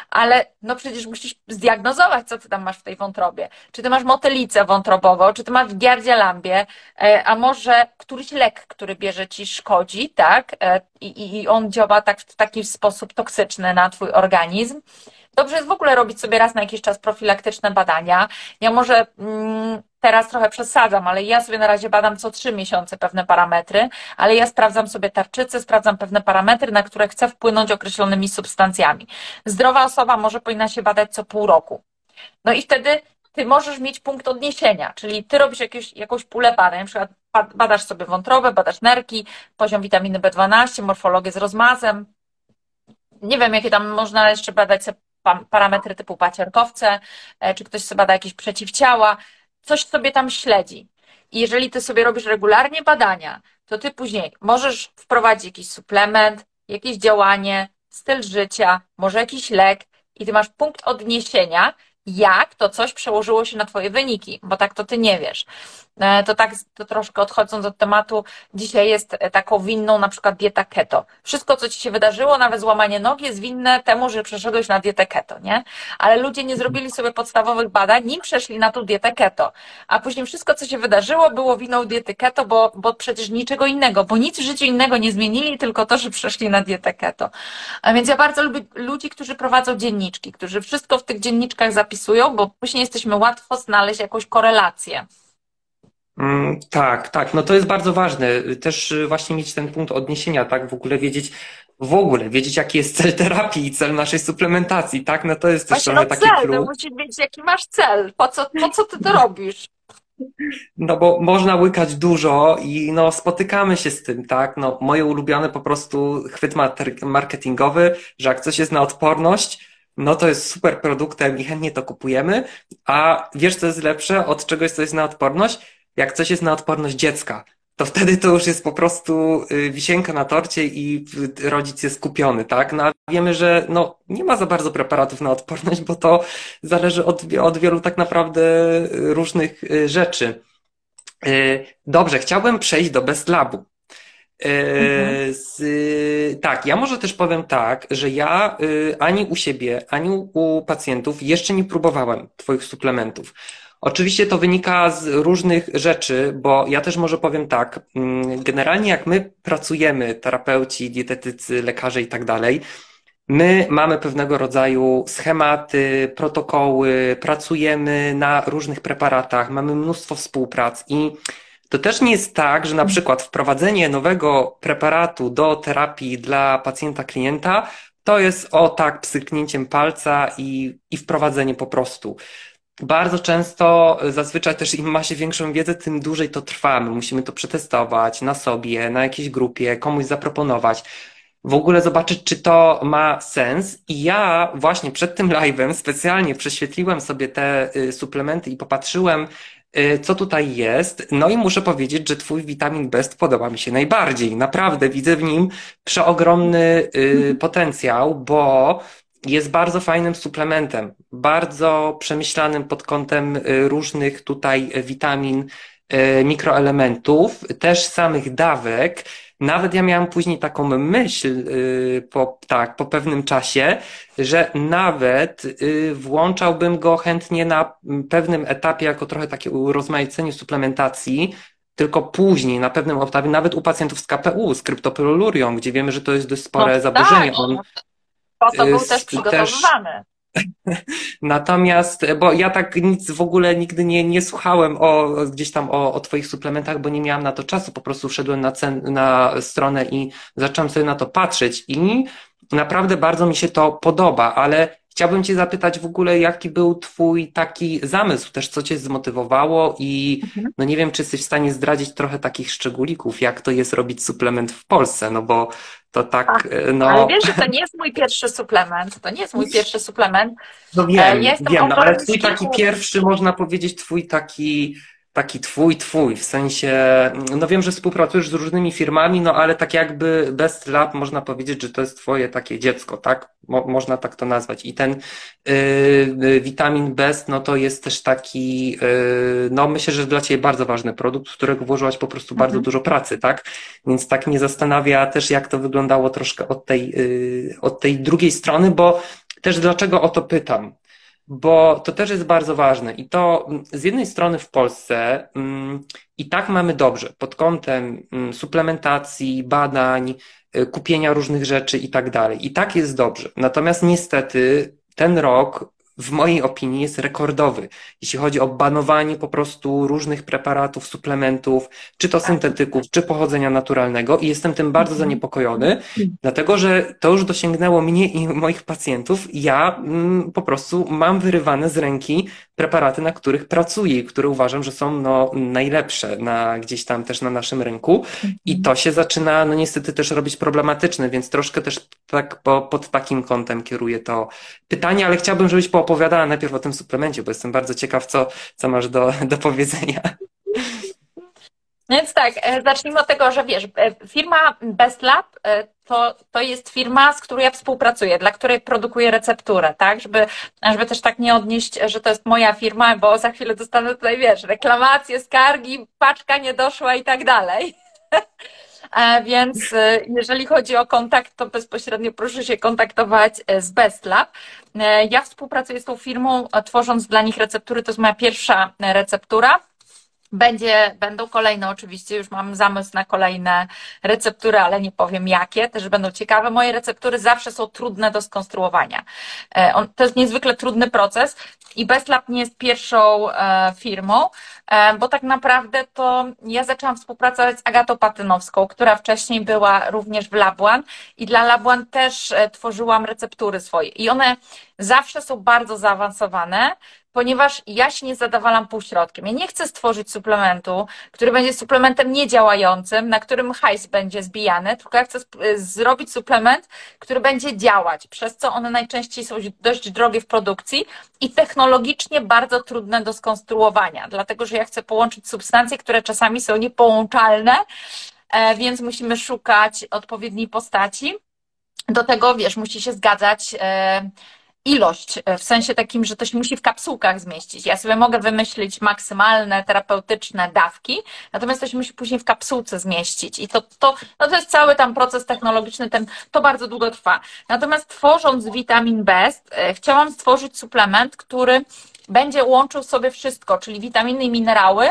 ale no przecież musisz zdiagnozować, co ty tam masz w tej wątrobie. Czy ty masz motylicę wątrobową, czy ty masz giardia lambie, e, a może któryś lek, który bierze ci szkodzi, tak, e, i, i on działa tak, w taki sposób toksyczny na twój organizm, Dobrze jest w ogóle robić sobie raz na jakiś czas profilaktyczne badania. Ja może mm, teraz trochę przesadzam, ale ja sobie na razie badam co trzy miesiące pewne parametry, ale ja sprawdzam sobie tarczycy, sprawdzam pewne parametry, na które chcę wpłynąć określonymi substancjami. Zdrowa osoba może powinna się badać co pół roku. No i wtedy ty możesz mieć punkt odniesienia, czyli ty robisz jakieś, jakąś pulę badań, na przykład badasz sobie wątrobę, badasz nerki, poziom witaminy B12, morfologię z rozmazem, nie wiem, jakie tam można jeszcze badać parametry typu pacierkowce, e, czy ktoś sobie bada jakieś przeciwciała, coś sobie tam śledzi. I jeżeli ty sobie robisz regularnie badania, to ty później możesz wprowadzić jakiś suplement, jakieś działanie, styl życia, może jakiś lek i ty masz punkt odniesienia, jak to coś przełożyło się na Twoje wyniki, bo tak to Ty nie wiesz. E, to tak, to troszkę odchodząc od tematu, dzisiaj jest e, taką winną na przykład dieta keto. Wszystko, co Ci się wydarzyło, nawet złamanie nogi, jest winne temu, że przeszedłeś na dietę keto, nie? Ale ludzie nie zrobili sobie podstawowych badań, nim przeszli na tą dietę keto. A później wszystko, co się wydarzyło, było winą diety keto, bo, bo przecież niczego innego, bo nic w życiu innego nie zmienili, tylko to, że przeszli na dietę keto. A więc ja bardzo lubię ludzi, którzy prowadzą dzienniczki, którzy wszystko w tych dzienniczkach zapisują, bo później jesteśmy łatwo znaleźć jakąś korelację. Mm, tak, tak. No to jest bardzo ważne. Też y, właśnie mieć ten punkt odniesienia, tak? W ogóle wiedzieć, w ogóle wiedzieć, jaki jest cel (laughs) terapii i cel naszej suplementacji, tak? No to jest też właśnie trochę no taki cel, no musisz wiedzieć, jaki masz cel. Po co, po co ty to robisz? No bo można łykać dużo i no spotykamy się z tym, tak? No moje ulubione po prostu chwyt marketingowy, że jak coś jest na odporność, no to jest super produktem i chętnie to kupujemy, a wiesz co jest lepsze od czegoś, co jest na odporność? Jak coś jest na odporność dziecka, to wtedy to już jest po prostu y, wisienka na torcie i rodzic jest skupiony, tak? No a wiemy, że no, nie ma za bardzo preparatów na odporność, bo to zależy od, od wielu tak naprawdę y, różnych y, rzeczy. Dobrze, chciałbym przejść do Best Labu. Mhm. Z, tak, ja może też powiem tak, że ja ani u siebie, ani u pacjentów jeszcze nie próbowałem Twoich suplementów. Oczywiście to wynika z różnych rzeczy, bo ja też może powiem tak. Mm, generalnie jak my pracujemy, terapeuci, dietetycy, lekarze i tak dalej, my mamy pewnego rodzaju schematy, protokoły, pracujemy na różnych preparatach, mamy mnóstwo współprac i to też nie jest tak, że na przykład wprowadzenie nowego preparatu do terapii dla pacjenta, klienta to jest o tak psyknięciem palca i, i wprowadzenie po prostu bardzo często, y, zazwyczaj też im ma się większą wiedzę, tym dłużej to trwa. My musimy to przetestować na sobie, na jakiejś grupie, komuś zaproponować. W ogóle zobaczyć, czy to ma sens. I ja właśnie przed tym live'em specjalnie prześwietliłem sobie te y, suplementy i popatrzyłem, y, co tutaj jest. No i muszę powiedzieć, że twój witamin Best podoba mi się najbardziej. Naprawdę widzę w nim przeogromny potencjał, bo jest bardzo fajnym suplementem, bardzo przemyślanym pod kątem y, różnych tutaj witamin, y, mikroelementów, też samych dawek. Nawet ja miałam później taką myśl y, po, tak, po pewnym czasie, że nawet włączałbym go chętnie na pewnym etapie jako trochę takie urozmaicenie suplementacji, tylko później, na pewnym etapie, nawet u pacjentów z KPU, z kryptopyrolurią, gdzie wiemy, że to jest dość spore no, zaburzenie. Tak. On po to był też przygotowywany. (laughs) Natomiast, bo ja tak nic w ogóle nigdy nie, nie słuchałem o, gdzieś tam o, o Twoich suplementach, bo nie miałam na to czasu. Po prostu wszedłem na, cen, na stronę i zacząłem sobie na to patrzeć i naprawdę bardzo mi się to podoba, ale Chciałbym Cię zapytać w ogóle, jaki był Twój taki zamysł, też co Cię zmotywowało i mhm. no nie wiem, czy jesteś w stanie zdradzić trochę takich szczególików, jak to jest robić suplement w Polsce, no bo to tak, e, no... Ale wiesz, że to nie jest mój pierwszy suplement, to nie jest mój pierwszy suplement. No wiem, ja wiem, no, ale Twój taki pierwszy, można powiedzieć, Twój taki taki twój, twój, w sensie, no wiem, że współpracujesz z różnymi firmami, no ale tak jakby Best Lab można powiedzieć, że to jest twoje takie dziecko, tak? Mo można tak to nazwać. I ten yy, witamin Best, no to jest też taki, yy, no myślę, że dla ciebie bardzo ważny produkt, w którego włożyłaś po prostu bardzo mhm. dużo pracy, tak? Więc tak mnie zastanawia też, jak to wyglądało troszkę od tej, yy, od tej drugiej strony, bo też dlaczego o to pytam? Bo to też jest bardzo ważne. I to mm, z jednej strony w Polsce mm, i tak mamy dobrze pod kątem mm, suplementacji, badań, y, kupienia różnych rzeczy i tak dalej. I tak jest dobrze. Natomiast niestety ten rok w mojej opinii jest rekordowy, jeśli chodzi o banowanie po prostu różnych preparatów, suplementów, czy to tak. syntetyków, czy pochodzenia naturalnego i jestem tym bardzo mhm. zaniepokojony, dlatego że to już dosięgnęło mnie i moich pacjentów. Ja mm, po prostu mam wyrywane z ręki preparaty, na których pracuję i które uważam, że są no, najlepsze na, gdzieś tam też na naszym rynku i mhm. to się zaczyna no niestety też robić problematyczne, więc troszkę też tak po, pod takim kątem kieruję to pytanie, ale chciałbym, żebyś poopowiadała najpierw o tym suplemencie, bo jestem bardzo ciekaw, co, co masz do, do powiedzenia. Więc tak, e, zacznijmy od tego, że wiesz, e, firma Best Lab e, to, to jest firma, z którą ja współpracuję, dla której produkuję recepturę, tak? Żeby, żeby też tak nie odnieść, że to jest moja firma, bo za chwilę dostanę tutaj, wiesz, reklamacje, skargi, paczka nie doszła i tak dalej. Więc jeżeli chodzi o kontakt, to bezpośrednio proszę się kontaktować z Best Lab. Ja współpracuję z tą firmą, tworząc dla nich receptury. To jest moja pierwsza receptura będzie, będą kolejne oczywiście, już mam zamysł na kolejne receptury, ale nie powiem jakie, też będą ciekawe. Moje receptury zawsze są trudne do skonstruowania. E, to jest niezwykle trudny proces i BestLab nie jest pierwszą e, firmą, e, bo tak naprawdę to ja zaczęłam współpracować z Agatą Patynowską, która wcześniej była również w Labuan i dla Labuan też tworzyłam receptury swoje i one zawsze są bardzo zaawansowane, ponieważ ja się nie zadawalam półśrodkiem. Ja nie chcę stworzyć suplementu, który będzie suplementem niedziałającym, na którym hajs będzie zbijany, tylko ja chcę zrobić suplement, który będzie działać, przez co one najczęściej są dość drogie w produkcji i technologicznie bardzo trudne do skonstruowania, dlatego że ja chcę połączyć substancje, które czasami są niepołączalne, e, więc musimy szukać odpowiedniej postaci. Do tego, wiesz, musi się zgadzać e, ilość, e, w sensie takim, że to się musi w kapsułkach zmieścić. Ja sobie mogę wymyślić maksymalne terapeutyczne dawki, natomiast to się musi później w kapsułce zmieścić. I to, to, no to jest cały tam proces technologiczny, ten, to bardzo długo trwa. Natomiast tworząc Vitamin Best, e, chciałam stworzyć suplement, który będzie łączył sobie wszystko, czyli witaminy i minerały,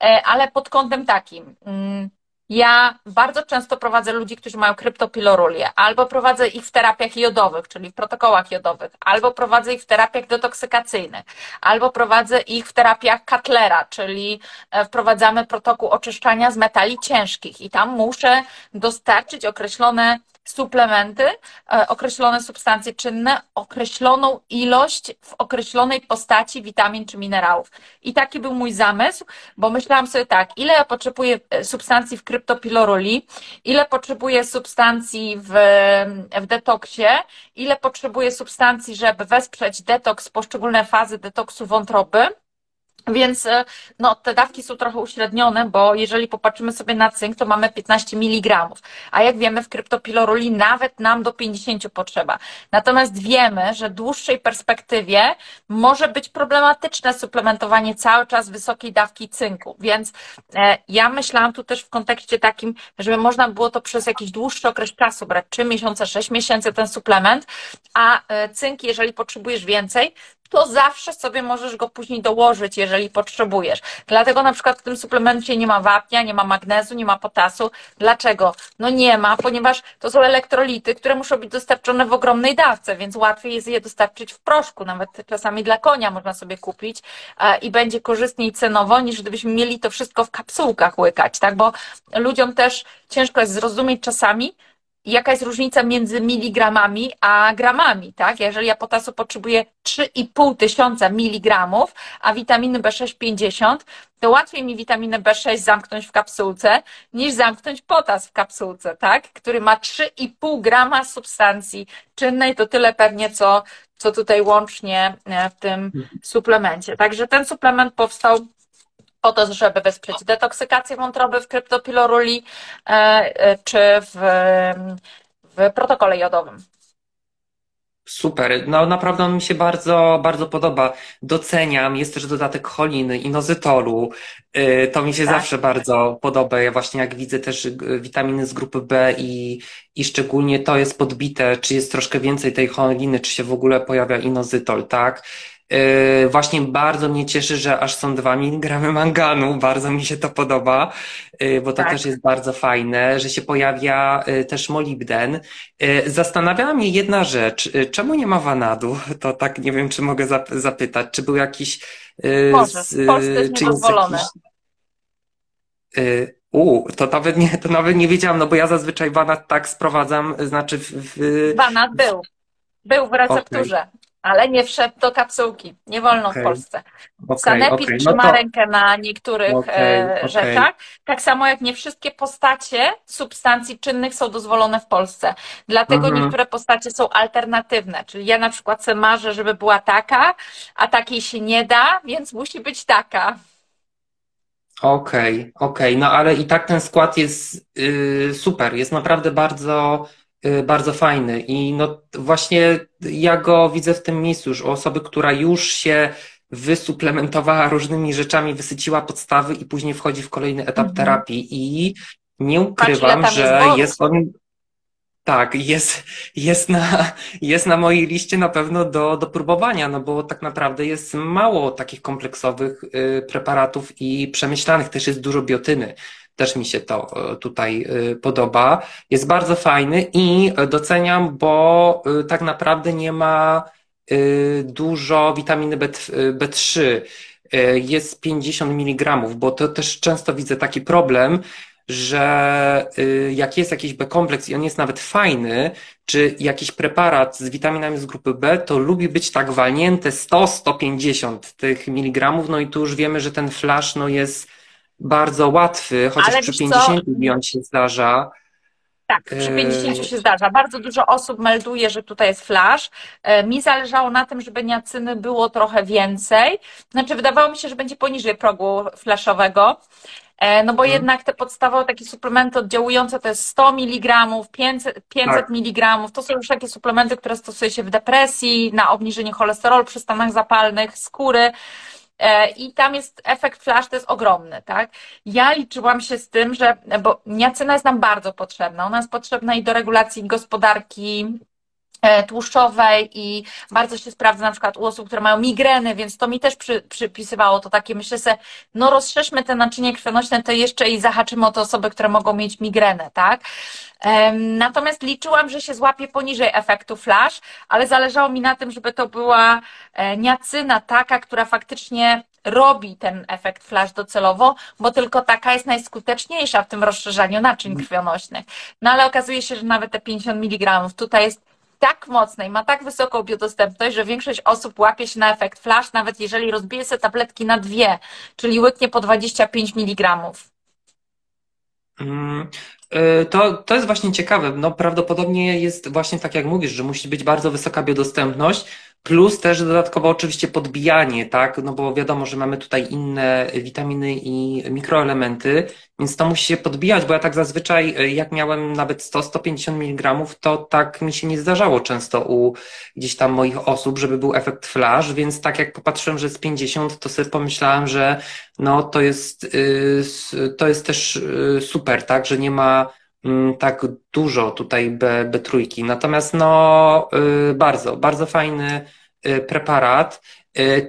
e, ale pod kątem takim. Mm, ja bardzo często prowadzę ludzi, którzy mają kryptopilorulię, albo prowadzę ich w terapiach jodowych, czyli w protokołach jodowych, albo prowadzę ich w terapiach detoksykacyjnych, albo prowadzę ich w terapiach Katlera, czyli e, wprowadzamy protokół oczyszczania z metali ciężkich. I tam muszę dostarczyć określone suplementy, e, określone substancje czynne, określoną ilość w określonej postaci witamin czy minerałów. I taki był mój zamysł, bo myślałam sobie tak, ile ja potrzebuję e, substancji w kryptopiloroli, ile potrzebuję substancji w, w detoksie, ile potrzebuję substancji, żeby wesprzeć detoks, poszczególne fazy detoksu wątroby więc e, no, te dawki są trochę uśrednione, bo jeżeli popatrzymy sobie na cynk, to mamy 15 mg, a jak wiemy w kryptopiloruli nawet nam do 50 potrzeba. Natomiast wiemy, że w dłuższej perspektywie może być problematyczne suplementowanie cały czas wysokiej dawki cynku, więc e, ja myślałam tu też w kontekście takim, żeby można było to przez jakiś dłuższy okres czasu brać, 3 miesiące, 6 miesięcy ten suplement, a e, cynk, jeżeli potrzebujesz więcej, to zawsze sobie możesz go później dołożyć, jeżeli potrzebujesz. Dlatego na przykład w tym suplemencie nie ma wapnia, nie ma magnezu, nie ma potasu. Dlaczego? No nie ma, ponieważ to są elektrolity, które muszą być dostarczone w ogromnej dawce, więc łatwiej jest je dostarczyć w proszku, nawet czasami dla konia można sobie kupić i będzie korzystniej cenowo, niż gdybyśmy mieli to wszystko w kapsułkach łykać, tak? Bo ludziom też ciężko jest zrozumieć czasami, jaka jest różnica między miligramami a gramami, tak? Jeżeli ja potasu potrzebuję 3,5 tysiąca miligramów, a witaminy B6 50, to łatwiej mi witaminę B6 zamknąć w kapsułce, niż zamknąć potas w kapsułce, tak? Który ma 3,5 grama substancji czynnej, to tyle pewnie, co, co tutaj łącznie e, w tym suplemencie. Także ten suplement powstał po to, żeby wesprzeć detoksykację wątroby w kryptopiloruli e, e, czy w, w protokole jodowym. Super, no naprawdę on mi się bardzo, bardzo podoba. Doceniam, jest też dodatek choliny, inozytolu. Y, to mi się tak. zawsze bardzo podoba. Ja właśnie jak widzę też y, witaminy z grupy B i, i szczególnie to jest podbite, czy jest troszkę więcej tej choliny, czy się w ogóle pojawia inozytol, tak? Yy, właśnie bardzo mnie cieszy, że aż są 2 mg manganu, bardzo mi się to podoba, yy, bo to tak. też jest bardzo fajne, że się pojawia yy, też molibden. Zastanawiała mnie jedna rzecz, czemu nie ma wanadu? To tak nie wiem, czy mogę zapytać, czy był jakiś... Może, w Polsce jest. Jakiś... U, to nawet nie, to nawet nie wiedziałam, no bo ja zazwyczaj wanat tak sprowadzam, znaczy w... w... Wanat był. Był w recepturze. Okay ale nie wszedł do kapsułki. Nie wolno okay. w Polsce. Okay, Sanepid okay. no trzyma to... rękę na niektórych okay, rzeczach. Tak samo jak nie wszystkie postacie substancji czynnych są dozwolone w Polsce. Dlatego mhm. niektóre postacie są alternatywne. Czyli ja na przykład sobie marzę, żeby była taka, a takiej się nie da, więc musi być taka. Okej, okej, no ale i tak ten skład jest yy, super, jest naprawdę bardzo bardzo fajny. I no właśnie ja go widzę w tym miejscu już. Osoby, która już się wysuplementowała różnymi rzeczami, wysyciła podstawy i później wchodzi w kolejny etap mhm. terapii. I nie ukrywam, Patrz, że jest on tak, jest, jest, na, jest na mojej liście na pewno do, do próbowania, no bo tak naprawdę jest mało takich kompleksowych y, preparatów i przemyślanych, też jest dużo biotyny. Też mi się to e, tutaj e, podoba. Jest bardzo fajny i doceniam, bo tak naprawdę nie ma dużo witaminy B3. Jest 50 mg, bo to też często widzę taki problem, że jak jest jakiś B-kompleks i on jest nawet fajny, czy jakiś preparat z witaminami z grupy B, to lubi być tak walnięte 100-150 tych miligramów, no i tu już wiemy, że ten flash no jest bardzo łatwy, chociaż Ale przy 50 co? się zdarza. Tak, przy 50 e, się zdarza. Bardzo dużo osób melduje, że tutaj jest flash. E, mi zależało na tym, żeby niacyny było trochę więcej. Znaczy, wydawało mi się, że będzie poniżej progu flashowego. E, no bo hmm. jednak te podstawowe takie suplementy oddziałujące to jest 100 mg, 500, 500 tak. mg. To są już takie suplementy, które stosuje się w depresji, na obniżenie cholesterolu przy stanach zapalnych, skóry. E, i tam jest efekt flash, to jest ogromny, tak? Ja liczyłam się z tym, że, bo niacyna jest nam bardzo potrzebna, ona jest potrzebna i do regulacji gospodarki tłuszczowej i bardzo się sprawdza na przykład u osób, które mają migreny, więc to mi też przy, przypisywało to takie, myślę sobie, no rozszerzmy te naczynie krwionośne, to jeszcze i zahaczymy o te osoby, które mogą mieć migrenę, tak? Natomiast liczyłam, że się złapie poniżej efektu flash, ale zależało mi na tym, żeby to była e, niacyna taka, która faktycznie robi ten efekt flash docelowo, bo tylko taka jest najskuteczniejsza w tym rozszerzaniu naczyń krwionośnych. No ale okazuje się, że nawet te 50 mg tutaj jest tak mocne i ma tak wysoką biodostępność, że większość osób łapie się na efekt flash, nawet jeżeli rozbije sobie tabletki na dwie, czyli łyknie po 25 mg. Mm, y, to, to jest właśnie ciekawe. No, prawdopodobnie jest właśnie tak, jak mówisz, że musi być bardzo wysoka biodostępność, Plus też dodatkowo oczywiście podbijanie, tak? No bo wiadomo, że mamy tutaj inne witaminy i mikroelementy, więc to musi się podbijać, bo ja tak zazwyczaj, e, jak miałem nawet 100-150 mg, to tak mi się nie zdarzało często u gdzieś tam moich osób, żeby był efekt flash, więc tak jak popatrzyłem, że jest 50, to sobie pomyślałem, że no to jest, y, to jest też y, super, tak? Że nie ma tak dużo tutaj B, B trójki. Natomiast no, y, bardzo, bardzo fajny preparat.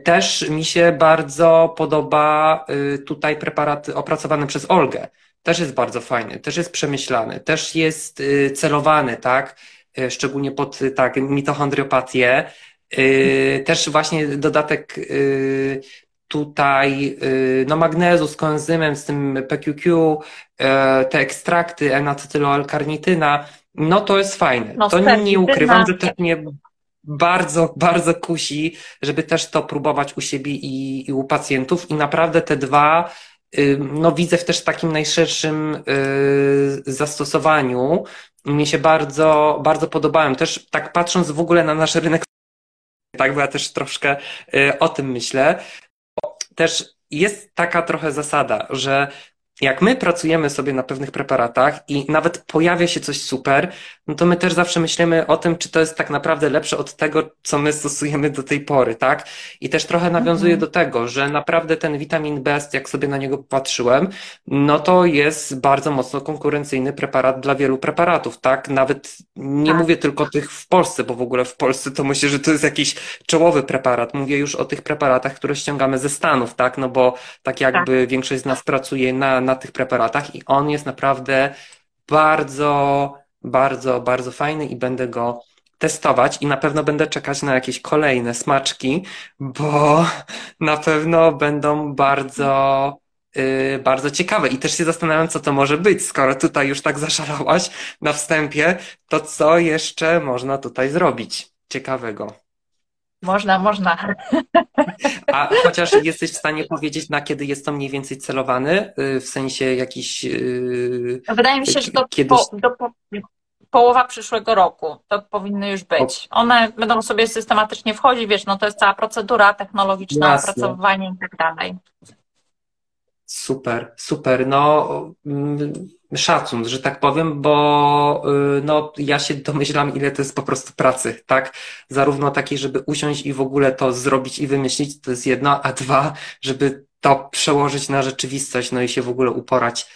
Też mi się bardzo podoba tutaj preparat opracowany przez Olgę. Też jest bardzo fajny, też jest przemyślany, też jest celowany, tak? Szczególnie pod tak, mitochondriopatię. Też właśnie dodatek tutaj no magnezu z koenzymem, z tym PQQ, te ekstrakty, N-acetyloalkarnityna, no to jest fajne. No, to nie ukrywam, że też mnie bardzo, bardzo kusi, żeby też to próbować u siebie i, i u pacjentów i naprawdę te dwa no widzę w też takim najszerszym y, zastosowaniu. Mnie się bardzo, bardzo podobałem. Też tak patrząc w ogóle na nasz rynek, tak, bo ja też troszkę y, o tym myślę. Też jest taka trochę zasada, że jak my pracujemy sobie na pewnych preparatach i nawet pojawia się coś super, no to my też zawsze myślimy o tym, czy to jest tak naprawdę lepsze od tego, co my stosujemy do tej pory, tak? I też trochę nawiązuje mhm. do tego, że naprawdę ten witamin Best, jak sobie na niego patrzyłem, no to jest bardzo mocno konkurencyjny preparat dla wielu preparatów, tak? Nawet nie tak. mówię tylko tych w Polsce, bo w ogóle w Polsce to myślę, że to jest jakiś czołowy preparat. Mówię już o tych preparatach, które ściągamy ze Stanów, tak? No bo tak jakby tak. większość z nas pracuje na, na tych preparatach i on jest naprawdę bardzo bardzo, bardzo fajny i będę go testować i na pewno będę czekać na jakieś kolejne smaczki, bo (laughs) na pewno będą bardzo, yy, bardzo ciekawe. I też się zastanawiam, co to może być, skoro tutaj już tak zaszalałaś na wstępie, to co jeszcze można tutaj zrobić ciekawego? Można, można. A chociaż jesteś w stanie powiedzieć, na kiedy jest to mniej więcej celowany, y, w sensie jakiś. Y, Wydaje mi się, że to kiedyś... po, do, połowa przyszłego roku to powinny już być. One będą sobie systematycznie wchodzić, wiesz, no to jest cała procedura technologiczna, Jasne. opracowywanie i tak dalej. Super, super. No, mm, szacun, że tak powiem, bo y, no, ja się domyślam, ile to jest po prostu pracy, tak? Zarówno takiej, żeby usiąść i w ogóle to zrobić i wymyślić, to jest jedno, a dwa, żeby to przełożyć na rzeczywistość, no i się w ogóle uporać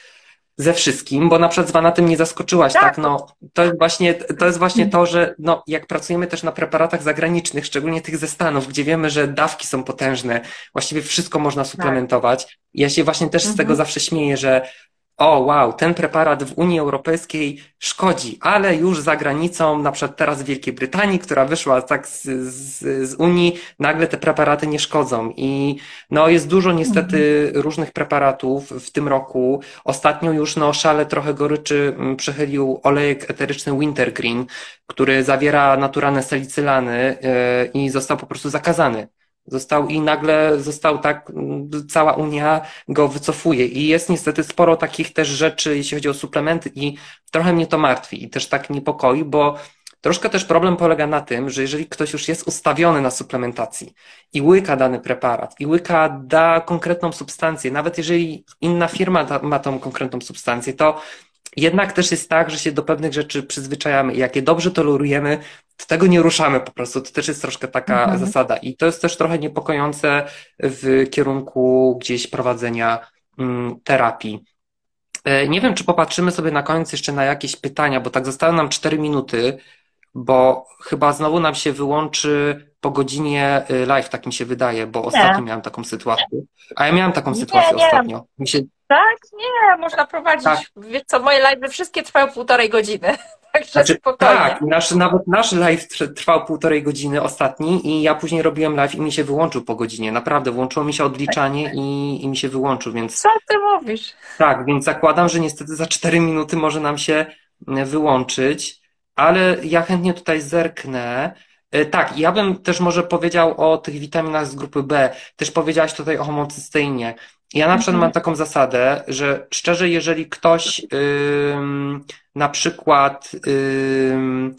ze wszystkim, bo na przykład Zwana tym nie zaskoczyłaś, tak. tak? No, to jest właśnie, to jest właśnie to, że no, jak pracujemy też na preparatach zagranicznych, szczególnie tych ze Stanów, gdzie wiemy, że dawki są potężne, właściwie wszystko można suplementować. Ja się właśnie też z tego mhm. zawsze śmieję, że o wow, ten preparat w Unii Europejskiej szkodzi, ale już za granicą, na przykład teraz w Wielkiej Brytanii, która wyszła tak z, z, z Unii, nagle te preparaty nie szkodzą. I no jest dużo niestety mhm. różnych preparatów w tym roku. Ostatnio już no szale trochę goryczy mm, przechylił olejek eteryczny Wintergreen, który zawiera naturalne salicylany yy, i został po prostu zakazany Został i nagle został tak, cała Unia go wycofuje. I jest niestety sporo takich też rzeczy, jeśli chodzi o suplementy, i trochę mnie to martwi i też tak niepokoi, bo troszkę też problem polega na tym, że jeżeli ktoś już jest ustawiony na suplementacji i łyka dany preparat, i łyka da konkretną substancję, nawet jeżeli inna firma ma tą konkretną substancję, to jednak też jest tak, że się do pewnych rzeczy przyzwyczajamy i jak je dobrze tolerujemy, to tego nie ruszamy po prostu. To też jest troszkę taka mhm. zasada i to jest też trochę niepokojące w kierunku gdzieś prowadzenia mm, terapii. E, nie wiem, czy popatrzymy sobie na koniec jeszcze na jakieś pytania, bo tak zostały nam 4 minuty, bo chyba znowu nam się wyłączy po godzinie y, live, tak mi się wydaje, bo nie. ostatnio miałem taką sytuację. A ja miałem taką sytuację nie, nie. ostatnio. Mi się tak? Nie, można prowadzić. Tak. Wiesz co, moje live wszystkie trwają półtorej godziny. (laughs) Także znaczy, spokojnie. Tak, nasz, nawet nasz live trwał półtorej godziny ostatni i ja później robiłem live i mi się wyłączył po godzinie. Naprawdę, włączyło mi się odliczanie i, i mi się wyłączył, więc... Co ty mówisz? Tak, więc zakładam, że niestety za cztery minuty może nam się e, wyłączyć, ale ja chętnie tutaj zerknę. E, tak, ja bym też może powiedział o tych witaminach z grupy B. Też powiedziałaś tutaj o homocysteinie. Ja na przykład mhm. mam taką zasadę, że szczerze, jeżeli ktoś ym, na przykład ym,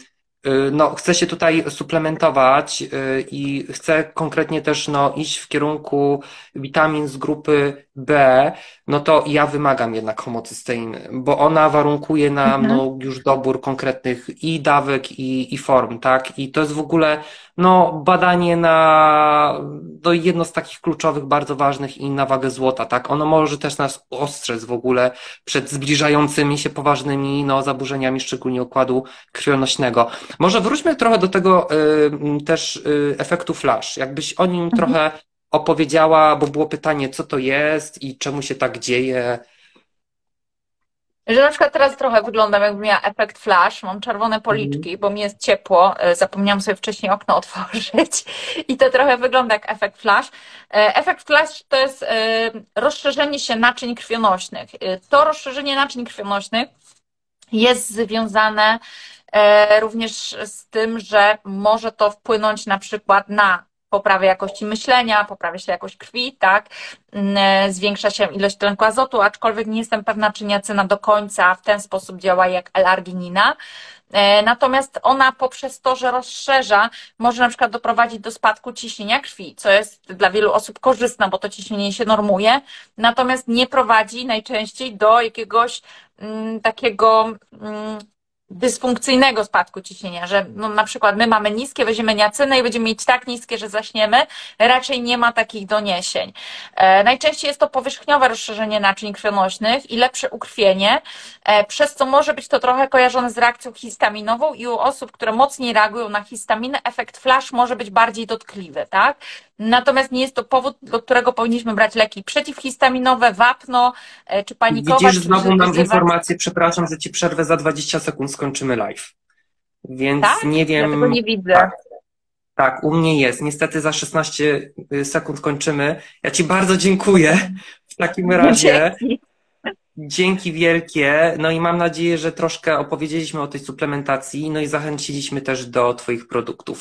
y, no, chce się tutaj suplementować y, i chce konkretnie też no, iść w kierunku witamin z grupy B, no to ja wymagam jednak homocysteiny, bo ona warunkuje nam Mhm. no, już dobór konkretnych i dawek, i, i form, tak? I to jest w ogóle no, badanie na no, jedno z takich kluczowych, bardzo ważnych i na wagę złota, tak? Ono może też nas ostrzec w ogóle przed zbliżającymi się poważnymi no, zaburzeniami, szczególnie układu krwionośnego. Może wróćmy trochę do tego y, też y, efektu flash. Jakbyś o nim Mhm. trochę opowiedziała, bo było pytanie, co to jest i czemu się tak dzieje. Że na przykład teraz trochę wyglądam, jakbym miała efekt flash. Mam czerwone policzki, bo mi jest ciepło. E, Zapomniałam sobie wcześniej okno (laughs) otworzyć i to trochę wygląda jak efekt flash. E, Efekt flash to jest e, rozszerzenie się naczyń krwionośnych. To rozszerzenie naczyń krwionośnych jest związane również z tym, że może to wpłynąć na przykład na poprawę jakości myślenia, poprawia się jakość krwi, tak? Mm, Zwiększa się ilość tlenku azotu, aczkolwiek nie jestem pewna, czy niacyna do końca w ten sposób działa jak L-arginina. E, Natomiast ona poprzez to, że rozszerza, może na przykład doprowadzić do spadku ciśnienia krwi, co jest dla wielu osób korzystne, bo to ciśnienie się normuje, natomiast nie prowadzi najczęściej do jakiegoś mm, takiego mm, dysfunkcyjnego spadku ciśnienia, że no, na przykład my mamy niskie, weźmiemy niacynę i będziemy mieć tak niskie, że zaśniemy, raczej nie ma takich doniesień. E, najczęściej jest to powierzchniowe rozszerzenie naczyń krwionośnych i lepsze ukrwienie, e, przez co może być to trochę kojarzone z reakcją histaminową i u osób, które mocniej reagują na histaminę, efekt flash może być bardziej dotkliwy, tak? Natomiast nie jest to powód, do którego powinniśmy brać leki przeciwhistaminowe, wapno, e, czy panikować. Widzisz, znowu wyzywać- informację, przepraszam, że ci przerwę za 20 sekund, skończymy live. Więc Tak? nie wiem. Ja tego nie widzę. Tak, tak, u mnie jest. Niestety za 16 sekund kończymy. Ja ci bardzo dziękuję w takim razie. Dzięki. Dzięki wielkie. No i mam nadzieję, że troszkę opowiedzieliśmy o tej suplementacji, no i zachęciliśmy też do Twoich produktów.